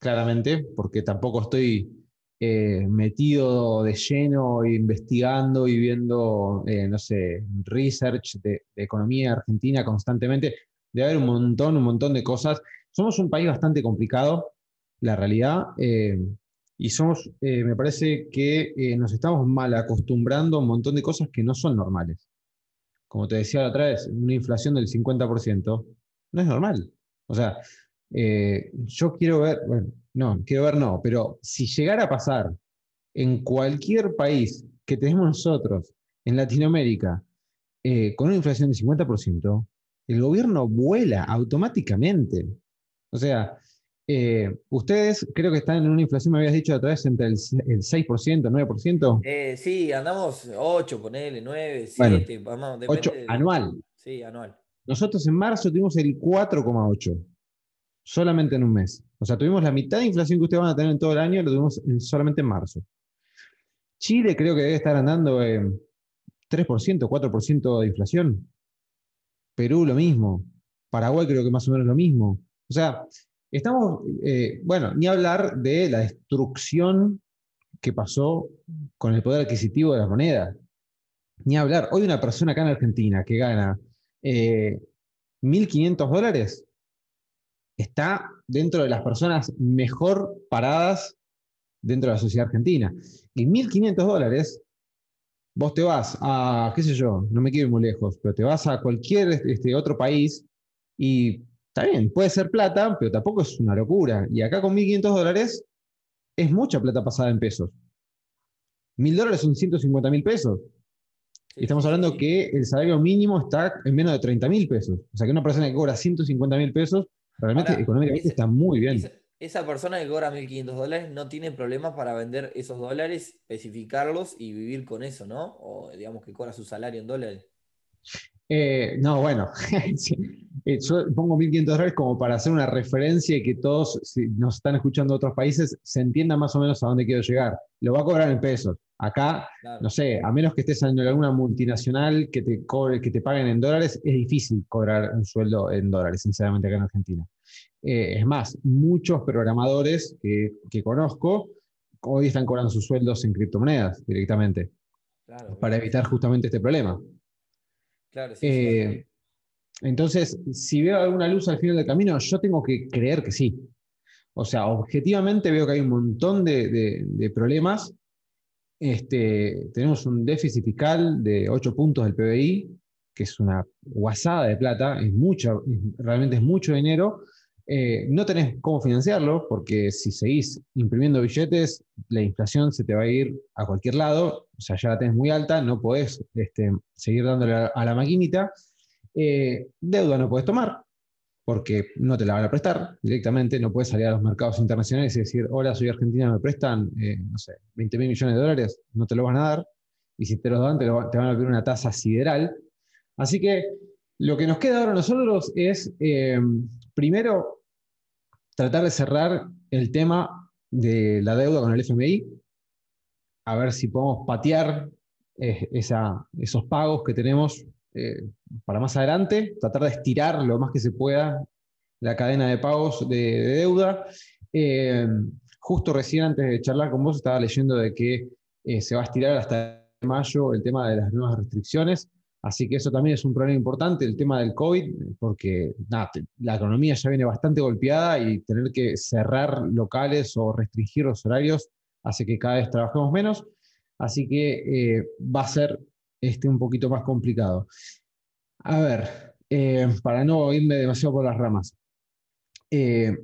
claramente, porque tampoco estoy eh, metido de lleno, investigando y viendo, eh, no sé, research de, economía argentina constantemente. Debe haber un montón, un montón de cosas. Somos un país bastante complicado, la realidad, eh, y somos, me parece que nos estamos mal acostumbrando a un montón de cosas que no son normales. Como te decía la otra vez, una inflación del 50% no es normal. O sea, yo quiero ver, bueno, no, quiero ver no, pero si llegara a pasar en cualquier país que tenemos nosotros, en Latinoamérica, eh, con una inflación del 50%, el gobierno vuela automáticamente. O sea, eh, ustedes creo que están en una inflación, me habías dicho otra vez, entre el, 6%, 9%. Eh, sí, andamos 8, ponele, 9, 7, vamos, 8 anual. Sí, anual. Nosotros en marzo tuvimos el 4,8, solamente en un mes. O sea, tuvimos la mitad de inflación que ustedes van a tener en todo el año, lo tuvimos solamente en marzo. Chile creo que debe estar andando en 3%, 4% de inflación. Perú lo mismo. Paraguay creo que más o menos lo mismo. O sea, estamos, eh, bueno, ni hablar de la destrucción que pasó con el poder adquisitivo de la moneda. Ni hablar, hoy una persona acá en Argentina que gana 1.500 eh, dólares está dentro de las personas mejor paradas dentro de la sociedad argentina. Y 1.500 dólares, vos te vas a, qué sé yo, no me quiero ir muy lejos, pero te vas a cualquier este, otro país y está bien, puede ser plata, pero tampoco es una locura. Y acá con 1.500 dólares es mucha plata pasada en pesos. 1.000 dólares son 150 mil pesos. Y estamos hablando que el salario mínimo está en menos de 30 mil pesos. O sea que una persona que cobra 150 mil pesos Realmente económicamente está muy bien. Esa, persona que cobra 1.500 dólares no tiene problemas para vender esos dólares, especificarlos y vivir con eso, ¿no? O digamos que cobra su salario en dólares. Eh, no, bueno, eh, yo pongo 1.500 dólares como para hacer una referencia y que todos, si nos están escuchando de otros países, se entienda más o menos a dónde quiero llegar. Lo va a cobrar en pesos. Acá, no sé, a menos que estés en alguna multinacional que te, cobre, que te paguen en dólares, es difícil cobrar un sueldo en dólares, sinceramente, acá en Argentina. Eh, es más, muchos programadores que, conozco hoy están cobrando sus sueldos en criptomonedas directamente, para evitar justamente este problema. Claro, eh, Entonces, si veo alguna luz al final del camino, yo tengo que creer que sí. O sea, objetivamente veo que hay un montón de problemas este, tenemos un déficit fiscal de 8 puntos del PBI, que es una guasada de plata, es mucho, realmente es mucho dinero. Eh, no tenés cómo financiarlo, porque si seguís imprimiendo billetes, la inflación se te va a ir a cualquier lado, o sea, ya la tenés muy alta, no podés este, seguir dándole a, la maquinita. Eh, deuda no podés tomar, porque no te la van a prestar directamente, no puedes salir a los mercados internacionales y decir, hola, soy argentina, me prestan, eh, no sé, 20 mil millones de dólares, no te lo van a dar, y si te los dan, te, van a pedir una tasa sideral. Así que lo que nos queda ahora a nosotros es, primero, tratar de cerrar el tema de la deuda con el FMI, a ver si podemos patear eh, esos pagos que tenemos eh, para más adelante, tratar de estirar lo más que se pueda la cadena de pagos de, deuda. Eh, justo recién antes de charlar con vos estaba leyendo de que se va a estirar hasta mayo el tema de las nuevas restricciones, así que eso también es un problema importante, el tema del COVID, porque la economía ya viene bastante golpeada y tener que cerrar locales o restringir los horarios hace que cada vez trabajemos menos, así que va a ser este, un poquito más complicado. A ver, eh, para no irme demasiado por las ramas. Eh,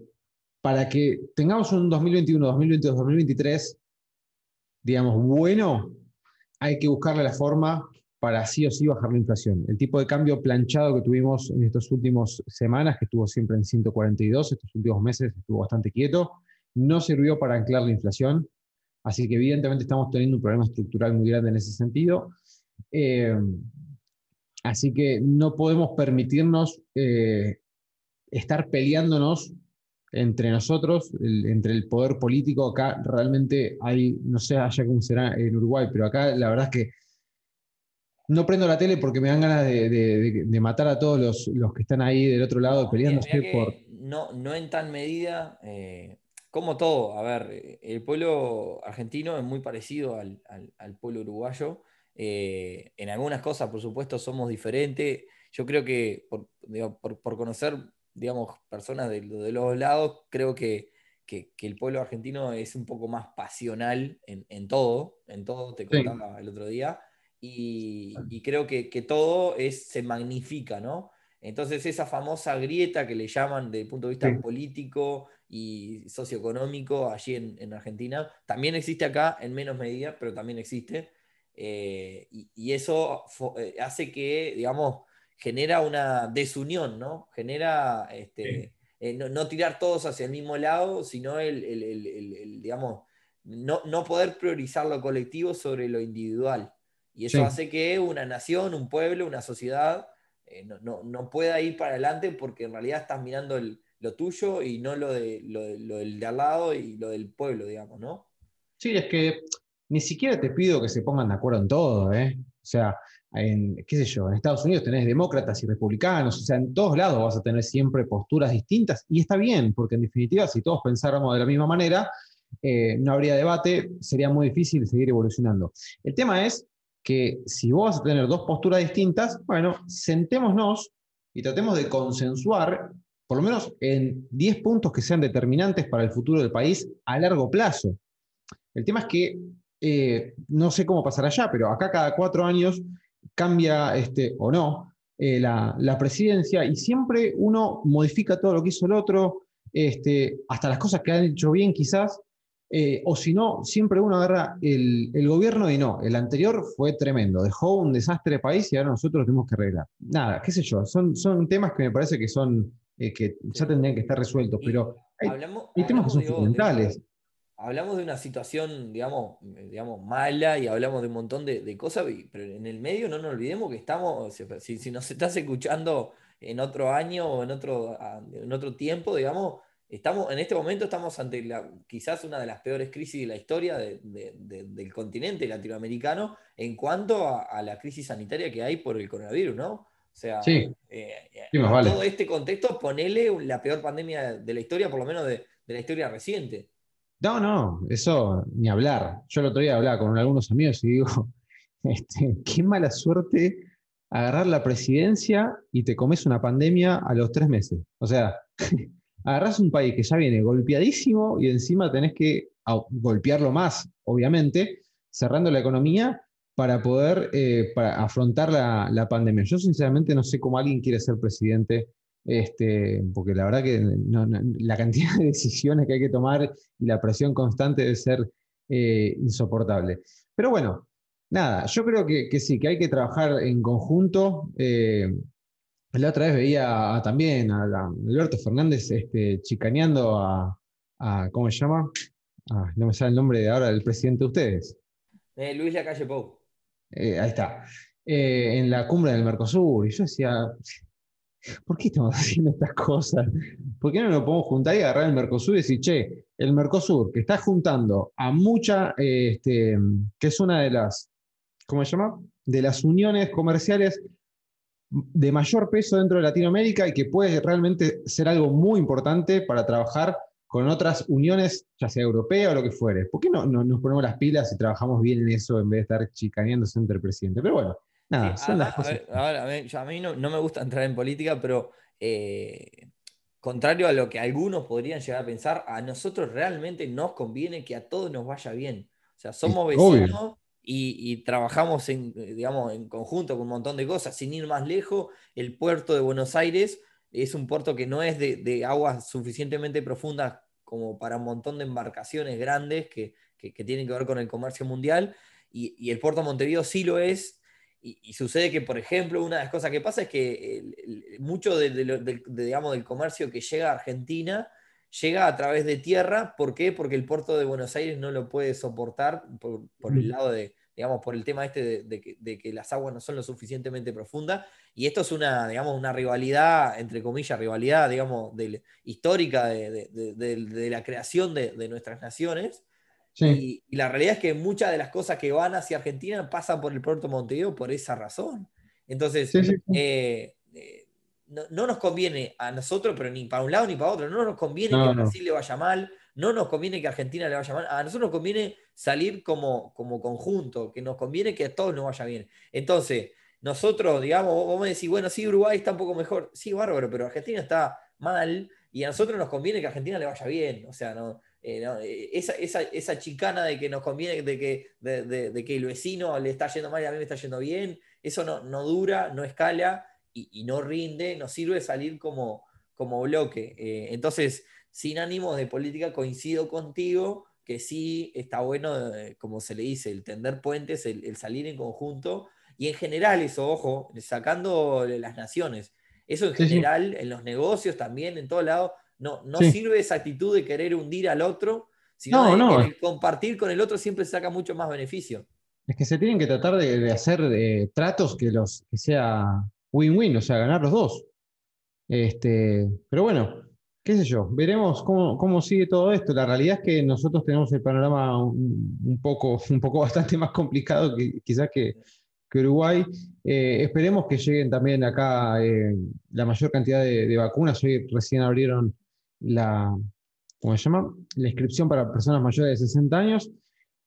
para que tengamos un 2021, 2022, 2023, digamos, bueno, hay que buscarle la forma para sí o sí bajar la inflación. El tipo de cambio planchado que tuvimos en estas últimas semanas, que estuvo siempre en 142, estos últimos meses estuvo bastante quieto, no sirvió para anclar la inflación. Así que evidentemente estamos teniendo un problema estructural muy grande en ese sentido. Eh, así que no podemos permitirnos eh, estar peleándonos entre nosotros, entre el poder político. Acá realmente hay, no sé allá cómo será en Uruguay, pero acá la verdad es que no prendo la tele porque me dan ganas de, matar a todos los, que están ahí del otro lado peleándose por. No, no en tal medida. Eh, como todo, a ver, el pueblo argentino es muy parecido al, pueblo uruguayo. Eh, en algunas cosas, por supuesto, somos diferentes. Yo creo que por, conocer, digamos, personas de, los lados, creo que, el pueblo argentino es un poco más pasional en, todo, en todo, te contaba el otro día, y, creo que, todo es, se magnifica, ¿no? Entonces esa famosa grieta que le llaman desde el punto de vista político y socioeconómico allí en, Argentina, también existe acá en menos medida, pero también existe. Eh, y, eso eh, hace que, digamos, genera una desunión, ¿no? Genera este, eh, no, tirar todos hacia el mismo lado, sino el, digamos, no, no, poder priorizar lo colectivo sobre lo individual. Y eso hace que una nación, un pueblo, una sociedad eh, no, pueda ir para adelante porque en realidad estás mirando lo tuyo y no lo, de, lo, del de al lado y lo del pueblo, digamos, ¿no? Sí, es que ni siquiera te pido que se pongan de acuerdo en todo, ¿eh? O sea, en, qué sé yo, en Estados Unidos tenés demócratas y republicanos, o sea, en todos lados vas a tener siempre posturas distintas y está bien, porque en definitiva, si todos pensáramos de la misma manera, eh, no habría debate, sería muy difícil seguir evolucionando. El tema es que si vos vas a tener dos posturas distintas, bueno, sentémonos y tratemos de consensuar, por lo menos en 10 puntos que sean determinantes para el futuro del país a largo plazo. El tema es que eh, no sé cómo pasará allá, pero acá cada cuatro años cambia, este, o no, eh, la, presidencia y siempre uno modifica todo lo que hizo el otro, este, hasta las cosas que han hecho bien quizás, eh, o si no, siempre uno agarra el, gobierno y no, el anterior fue tremendo, dejó un desastre de país y ahora nosotros lo tenemos que arreglar. Nada, qué sé yo, son, son temas que me parece que son eh, que ya tendrían que estar resueltos, pero hay, temas que son fundamentales. hablamos de una situación, digamos, digamos, mala y hablamos de un montón de, cosas, pero en el medio no nos olvidemos que estamos, si, si nos estás escuchando en otro año o en otro, en otro tiempo, digamos, Estamos, en este momento estamos ante la, quizás una de las peores crisis de la historia del continente latinoamericano en cuanto a, la crisis sanitaria que hay por el coronavirus, ¿no? O sea, sí. Eh, todo este contexto, ponele la peor pandemia de la historia, por lo menos de, la historia reciente. No, no, eso ni hablar. Yo el otro día hablaba con algunos amigos y digo, este, qué mala suerte agarrar la presidencia y te comes una pandemia a los tres meses. O sea, agarrás un país que ya viene golpeadísimo y encima tenés que golpearlo más, obviamente, cerrando la economía para poder eh, para afrontar la, pandemia. Yo sinceramente no sé cómo alguien quiere ser presidente, este, porque la verdad que la cantidad de decisiones que hay que tomar y la presión constante debe ser eh, insoportable. Pero bueno, nada, yo creo que, sí, que hay que trabajar en conjunto. Eh, la otra vez veía también a, Alberto Fernández este, chicaneando a, ¿cómo se llama? Ah, no me sale el nombre de ahora del presidente de ustedes. Eh, Luis Lacalle Pou. Eh, ahí está. Eh, en la cumbre del Mercosur. Y yo decía, ¿por qué estamos haciendo estas cosas? ¿Por qué no nos podemos juntar y agarrar el Mercosur y decir, che, el Mercosur, que está juntando a mucha, este, que es una de las, ¿cómo se llama? De las uniones comerciales de mayor peso dentro de Latinoamérica y que puede realmente ser algo muy importante para trabajar con otras uniones, ya sea europea o lo que fuere. ¿Por qué no, nos ponemos las pilas y trabajamos bien en eso en vez de estar chicaneándose entre el presidente? Pero bueno, nada, son las cosas. A, mí, no, me gusta entrar en política, pero eh, contrario a lo que algunos podrían llegar a pensar, a nosotros realmente nos conviene que a todos nos vaya bien. O sea, somos vecinos y, trabajamos en, eh, digamos, en conjunto con un montón de cosas. Sin ir más lejos, el puerto de Buenos Aires es un puerto que no es de, aguas suficientemente profundas como para un montón de embarcaciones grandes que, tienen que ver con el comercio mundial, y, el puerto de Montevideo sí lo es, y, sucede que, por ejemplo, una de las cosas que pasa es que mucho digamos, del comercio que llega a Argentina llega a través de tierra. ¿Por qué? Porque el puerto de Buenos Aires no lo puede soportar por, el lado de, digamos, por el tema este de, que, las aguas no son lo suficientemente profundas. Y esto es una, digamos, una rivalidad, entre comillas, rivalidad, digamos, histórica de, la creación de, nuestras naciones. Y, la realidad es que muchas de las cosas que van hacia Argentina pasan por el puerto Montevideo por esa razón. Entonces, eh, eh, no, nos conviene a nosotros, pero ni para un lado ni para otro, no nos conviene que Brasil le vaya mal, no nos conviene que Argentina le vaya mal, a nosotros nos conviene salir como, como conjunto, que nos conviene que a todos nos vaya bien. Entonces, nosotros, digamos, vamos a decir, bueno, sí, Uruguay está un poco mejor, sí, bárbaro, pero Argentina está mal y a nosotros nos conviene que a Argentina le vaya bien. O sea, no, eh, eh, esa, chicana de que nos conviene, de que, de, que el vecino le está yendo mal y a mí me está yendo bien, eso no, no dura, no escala y, no rinde, nos sirve salir como, como bloque. Eh, entonces, sin ánimos de política, coincido contigo que sí está bueno, como se le dice, el tender puentes, el, salir en conjunto, y en general eso, ojo, sacando las naciones, eso en general, en los negocios también, en todos lados, no, no sirve esa actitud de querer hundir al otro, sino de compartir con el otro siempre saca mucho más beneficio. Es que se tienen que tratar de, hacer eh, tratos que, los, que sea win-win, o sea, ganar los dos. Este, pero bueno, qué sé yo, veremos cómo, sigue todo esto. La realidad es que nosotros tenemos el panorama un, poco, un poco bastante más complicado que quizás que, Uruguay. Eh, esperemos que lleguen también acá eh, la mayor cantidad de, vacunas. Hoy recién abrieron la, ¿cómo se llama? La inscripción para personas mayores de 60 años,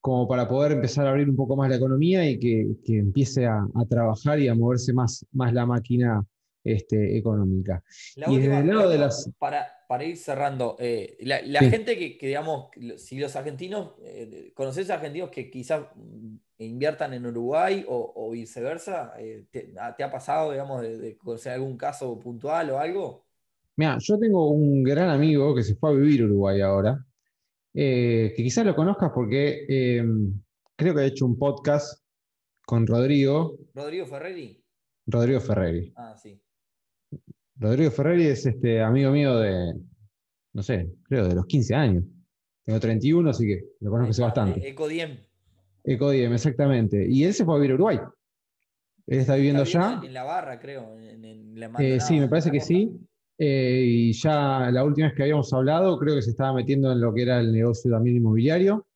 como para poder empezar a abrir un poco más la economía y que, empiece a, trabajar y a moverse más, más la máquina este, económica. y desde el lado de las... Para, para ir cerrando, eh, la, gente que, digamos, si los argentinos, eh, ¿conoces argentinos que quizás inviertan en Uruguay o, viceversa? Eh, te, ha pasado, digamos, de, conocer algún caso puntual o algo? Mira, yo tengo un gran amigo que se fue a vivir a Uruguay ahora, que quizás lo conozcas porque creo que ha hecho un podcast con Rodrigo. ¿Rodrigo Ferreri? Rodrigo Ferreri. Ah, sí. Rodrigo Ferreri es este, amigo mío de, no sé, creo de los 15 años. Tengo 31, así que lo conozco bastante. Ecodiem. Ecodiem, exactamente. Y él se fue a vivir a Uruguay. Él está viviendo allá. En la barra, creo. En, eh, sí, me parece que sí. Eh, y ya la última vez que habíamos hablado, creo que se estaba metiendo en lo que era el negocio también inmobiliario.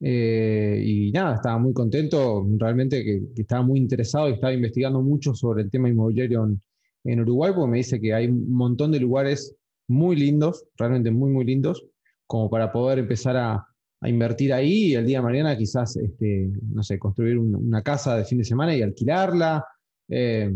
Eh, y nada, estaba muy contento, realmente que, estaba muy interesado y estaba investigando mucho sobre el tema inmobiliario en, en Uruguay, porque me dice que hay un montón de lugares muy lindos, realmente muy, muy lindos, como para poder empezar a, invertir ahí y el día de mañana quizás, este, no sé, construir una casa de fin de semana y alquilarla, eh,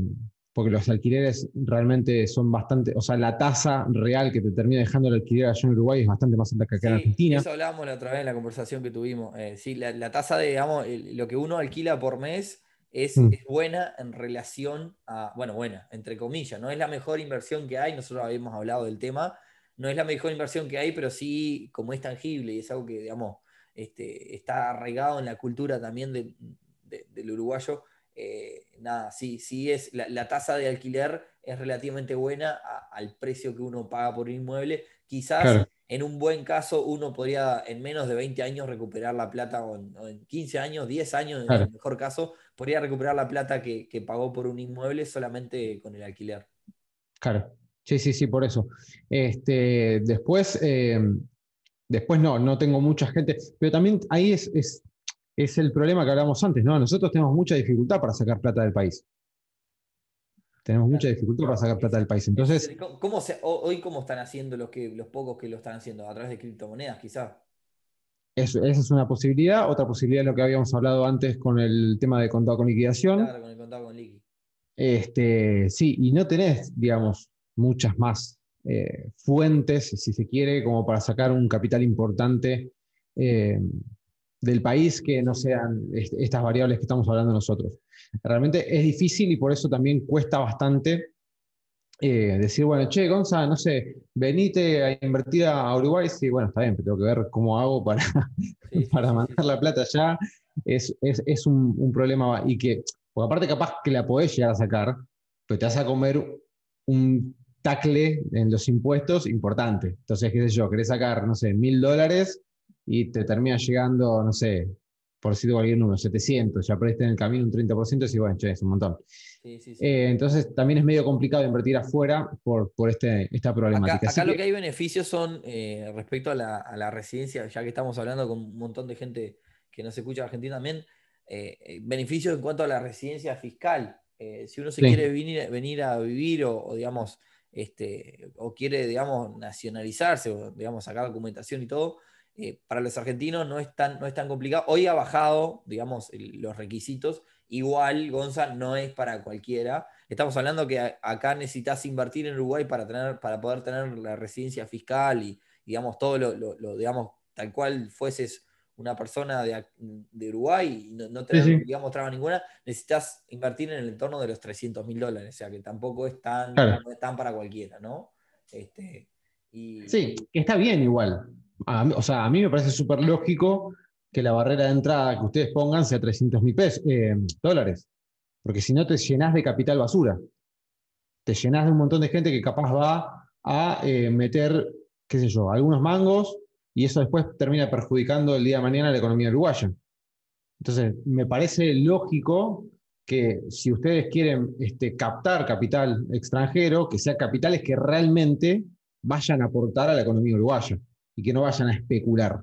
porque los alquileres realmente son bastante, o sea, la tasa real que te termina dejando el alquiler allá en Uruguay es bastante más alta que acá en Argentina. Eso hablábamos la otra vez en la conversación que tuvimos. Eh, sí, la, la, tasa de, digamos, lo que uno alquila por mes Mm. es, buena en relación a, bueno, buena, entre comillas, no es la mejor inversión que hay, nosotros habíamos hablado del tema, no es la mejor inversión que hay, pero sí, como es tangible y es algo que, digamos, este, está arraigado en la cultura también del uruguayo, eh, nada, sí, sí es, la, tasa de alquiler es relativamente buena al precio que uno paga por un inmueble, quizás... En un buen caso, uno podría en menos de 20 años recuperar la plata, o en, 15 años, 10 años, en el mejor caso, podría recuperar la plata que, pagó por un inmueble solamente con el alquiler. Claro, sí, sí, sí, por eso. Este, después, eh, después no, no tengo mucha gente, pero también ahí es, es, el problema que hablamos antes, ¿no? Nosotros tenemos mucha dificultad para sacar plata del país. Tenemos mucha dificultad para sacar plata del país. Entonces, ¿Cómo hoy cómo están haciendo los, que, los pocos que lo están haciendo? ¿A través de criptomonedas, quizás? esa es una posibilidad. Otra posibilidad es lo que habíamos hablado antes con el tema de contado con liquidación. Claro, con el contado con liqui. Este, sí, y no tenés, digamos, muchas más eh, fuentes, si se quiere, como para sacar un capital importante eh, del país que no sean estas variables que estamos hablando nosotros. Realmente es difícil y por eso también cuesta bastante eh, decir, bueno, che, Gonza, no sé, venite a invertir a Uruguay, sí, bueno, está bien, pero tengo que ver cómo hago para, para mandar la plata allá. Es, un, problema y que, porque aparte capaz que la podés llegar a sacar, pero te vas a comer un tacle en los impuestos importante. Entonces, qué sé yo, querés sacar, no sé, mil dólares y te termina llegando, no sé, por decirte cualquier número, 700, ya perdiste en el camino un 30% y bueno, che, es un montón. Eh, entonces también es medio complicado invertir afuera por, por este, esta problemática. Acá, lo que hay beneficios son eh, respecto a la, residencia, ya que estamos hablando con un montón de gente que nos escucha en Argentina también, eh, beneficios en cuanto a la residencia fiscal. si uno se quiere venir, venir a vivir o, digamos, este, o quiere, digamos, nacionalizarse o, digamos, sacar documentación y todo, eh, para los argentinos no es, tan, no es tan complicado. Hoy ha bajado, digamos, los requisitos. Igual, Gonza, no es para cualquiera. Estamos hablando que acá necesitas invertir en Uruguay para, tener, para poder tener la residencia fiscal y, digamos, todo lo, digamos, tal cual fueses una persona de, Uruguay y no, tener, digamos, traba ninguna, necesitas invertir en el entorno de los 300 mil dólares. O sea, que tampoco es tan, para cualquiera, ¿no? Este, Sí, que está bien igual o sea, a mí me parece súper lógico que la barrera de entrada que ustedes pongan sea 300 mil eh, dólares, porque si no te llenas de capital basura, te llenas de un montón de gente que capaz va a eh, meter, qué sé yo, algunos mangos y eso después termina perjudicando el día de mañana la economía uruguaya. Entonces, me parece lógico que si ustedes quieren este, captar capital extranjero, que sea capitales que realmente vayan a aportar a la economía uruguaya y que no vayan a especular.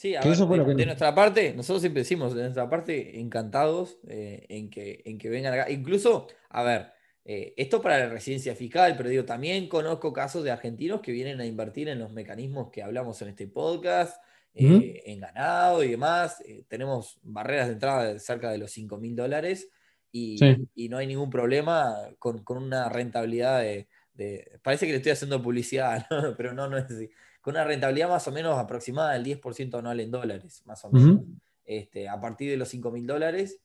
Sí, a ver, de, nuestra parte, nosotros siempre decimos, de nuestra parte, encantados eh, en, que, en que vengan acá. Incluso, a ver, eh, esto para la residencia fiscal, pero digo, también conozco casos de argentinos que vienen a invertir en los mecanismos que hablamos en este podcast, eh, en ganado y demás. tenemos barreras de entrada de cerca de los 5 mil dólares y, no hay ningún problema con, una rentabilidad de, Parece que le estoy haciendo publicidad, pero no, no es así con una rentabilidad más o menos aproximada del 10% anual en dólares, más o menos, este, a partir de los 5 mil dólares.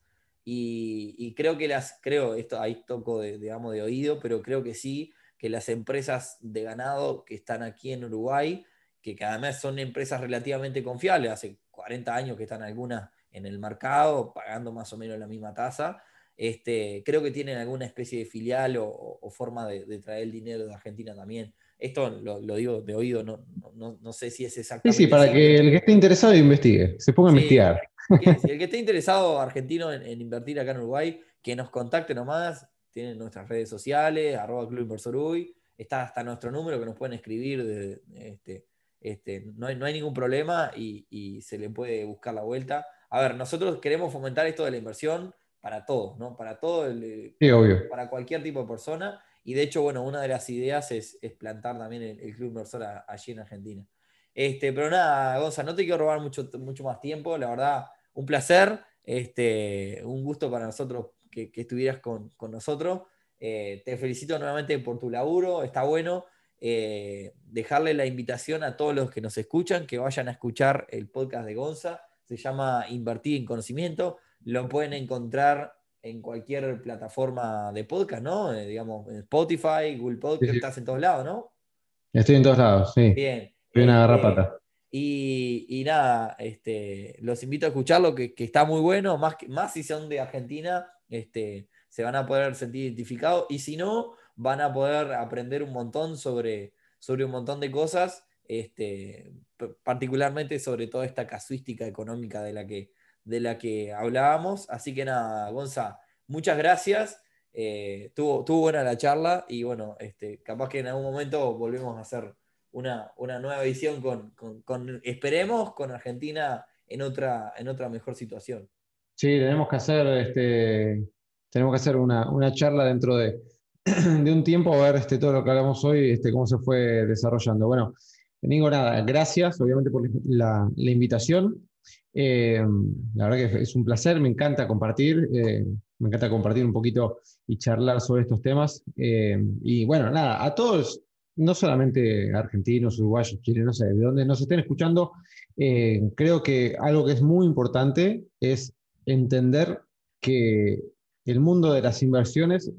Y, creo que las, creo, esto ahí toco de, digamos, de oído, pero creo que sí, que las empresas de ganado que están aquí en Uruguay, que además son empresas relativamente confiables, hace 40 años que están algunas en el mercado, pagando más o menos la misma tasa, este, creo que tienen alguna especie de filial o, forma de, de, traer el dinero de Argentina también. Esto lo, digo de oído, no, no, sé si es exactamente. Sí, sí, para que el que esté interesado investigue, se ponga a investigar. el que esté interesado, argentino, en, invertir acá en Uruguay, que nos contacte nomás. Tienen nuestras redes sociales, arroba Club Inversor Uy. Está hasta nuestro número que nos pueden escribir. De, este, este, no, hay, no hay ningún problema y, se le puede buscar la vuelta. A ver, nosotros queremos fomentar esto de la inversión para todos, ¿no? Para todo, el, sí, obvio. para cualquier tipo de persona y de hecho, bueno, una de las ideas es, plantar también el, Club Inversor allí en Argentina. Este, pero nada, Gonza, no te quiero robar mucho, mucho más tiempo. La verdad, un placer, este, un gusto para nosotros que, estuvieras con, nosotros. Eh, te felicito nuevamente por tu laburo, está bueno. Eh, dejarle la invitación a todos los que nos escuchan que vayan a escuchar el podcast de Gonza. Se llama Invertir en Conocimiento. Lo pueden encontrar en cualquier plataforma de podcast, ¿no? Eh, digamos, Spotify, Google Podcast, estás en todos lados, ¿no? Estoy en todos lados, sí. Bien. Estoy una este, garrapata. Y, y, nada, este, los invito a escucharlo, que, que, está muy bueno, más, más si son de Argentina, este, se van a poder sentir identificados, y si no, van a poder aprender un montón sobre, sobre un montón de cosas, este, particularmente sobre toda esta casuística económica de la que, de la que hablábamos. Así que nada, Gonza, muchas gracias. Eh, tuvo, tuvo, buena la charla y bueno, este, capaz que en algún momento volvemos a hacer una, nueva edición con, esperemos, con Argentina en otra, en otra mejor situación. Sí, tenemos que hacer, este, tenemos que hacer una, charla dentro de, de, un tiempo, a ver este, todo lo que hablamos hoy, este, cómo se fue desarrollando. Bueno, Nico, nada, gracias obviamente por la, la invitación. Eh, la verdad que es un placer, me encanta compartir, eh, me encanta compartir un poquito y charlar sobre estos temas. Eh, y bueno, nada, a todos, no solamente argentinos, uruguayos, chilenos, no sé, de donde nos estén escuchando, creo que algo que es muy importante es entender que el mundo de las inversiones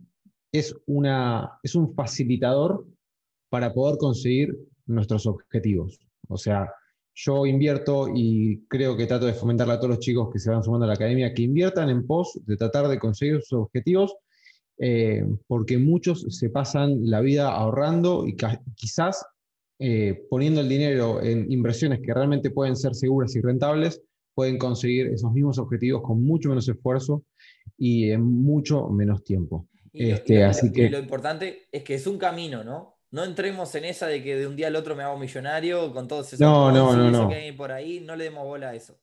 es, una, es un facilitador para poder conseguir nuestros objetivos. O sea, yo invierto y creo que trato de fomentarle a todos los chicos que se van sumando a la academia que inviertan en pos de tratar de conseguir sus objetivos eh, porque muchos se pasan la vida ahorrando y quizás eh, poniendo el dinero en inversiones que realmente pueden ser seguras y rentables, pueden conseguir esos mismos objetivos con mucho menos esfuerzo y en mucho menos tiempo. este, así que... lo importante es que es un camino, ¿no? No entremos en esa de que de un día al otro me hago millonario con todos esos no, no, no, no. que hay por ahí, no le demos bola a eso.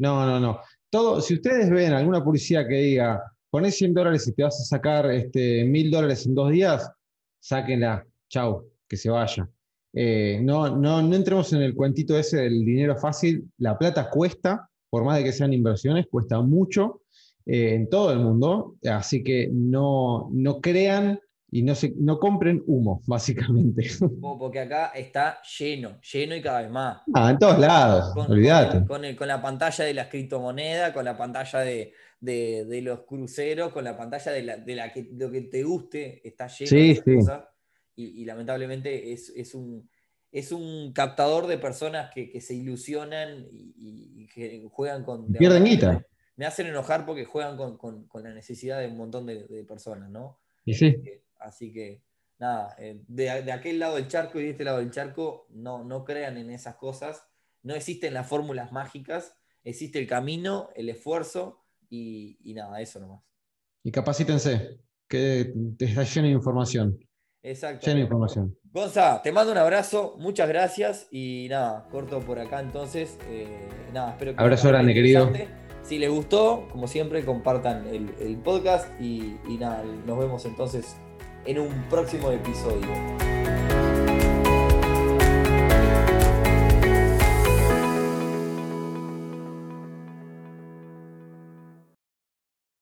No, no, no. Todo, si ustedes ven alguna publicidad que diga, pones 100 dólares y te vas a sacar este, 1000 dólares en dos días, sáquenla, chau, que se vaya. Eh, no, no, no entremos en el cuentito ese del dinero fácil. La plata cuesta, por más de que sean inversiones, cuesta mucho eh, en todo el mundo. Así que no, no crean y no, se, no compren humo, básicamente. Porque acá está lleno, lleno y cada vez más. Ah, en todos lados, olvídate. Con, con, la pantalla de la criptomoneda, con la pantalla de, de, los cruceros, con la pantalla de, la, de la que, lo que te guste, está lleno de cosas. Y, lamentablemente es, un, es un captador de personas que, se ilusionan y, que juegan con... Pierden guita. Me hacen enojar porque juegan con, la necesidad de un montón de, personas, ¿no? Y sí. Así que, nada, eh, de, aquel lado del charco y de este lado del charco, no, no crean en esas cosas. No existen las fórmulas mágicas, existe el camino, el esfuerzo y, nada, eso nomás. Y capacítense, que está lleno de información. Exacto. Lleno de información. Gonza, te mando un abrazo, muchas gracias y nada, corto por acá entonces. Eh, nada, espero que. Abrazo grande, querido. Si les gustó, como siempre, compartan el, podcast y, y nada, nos vemos entonces en un próximo episodio.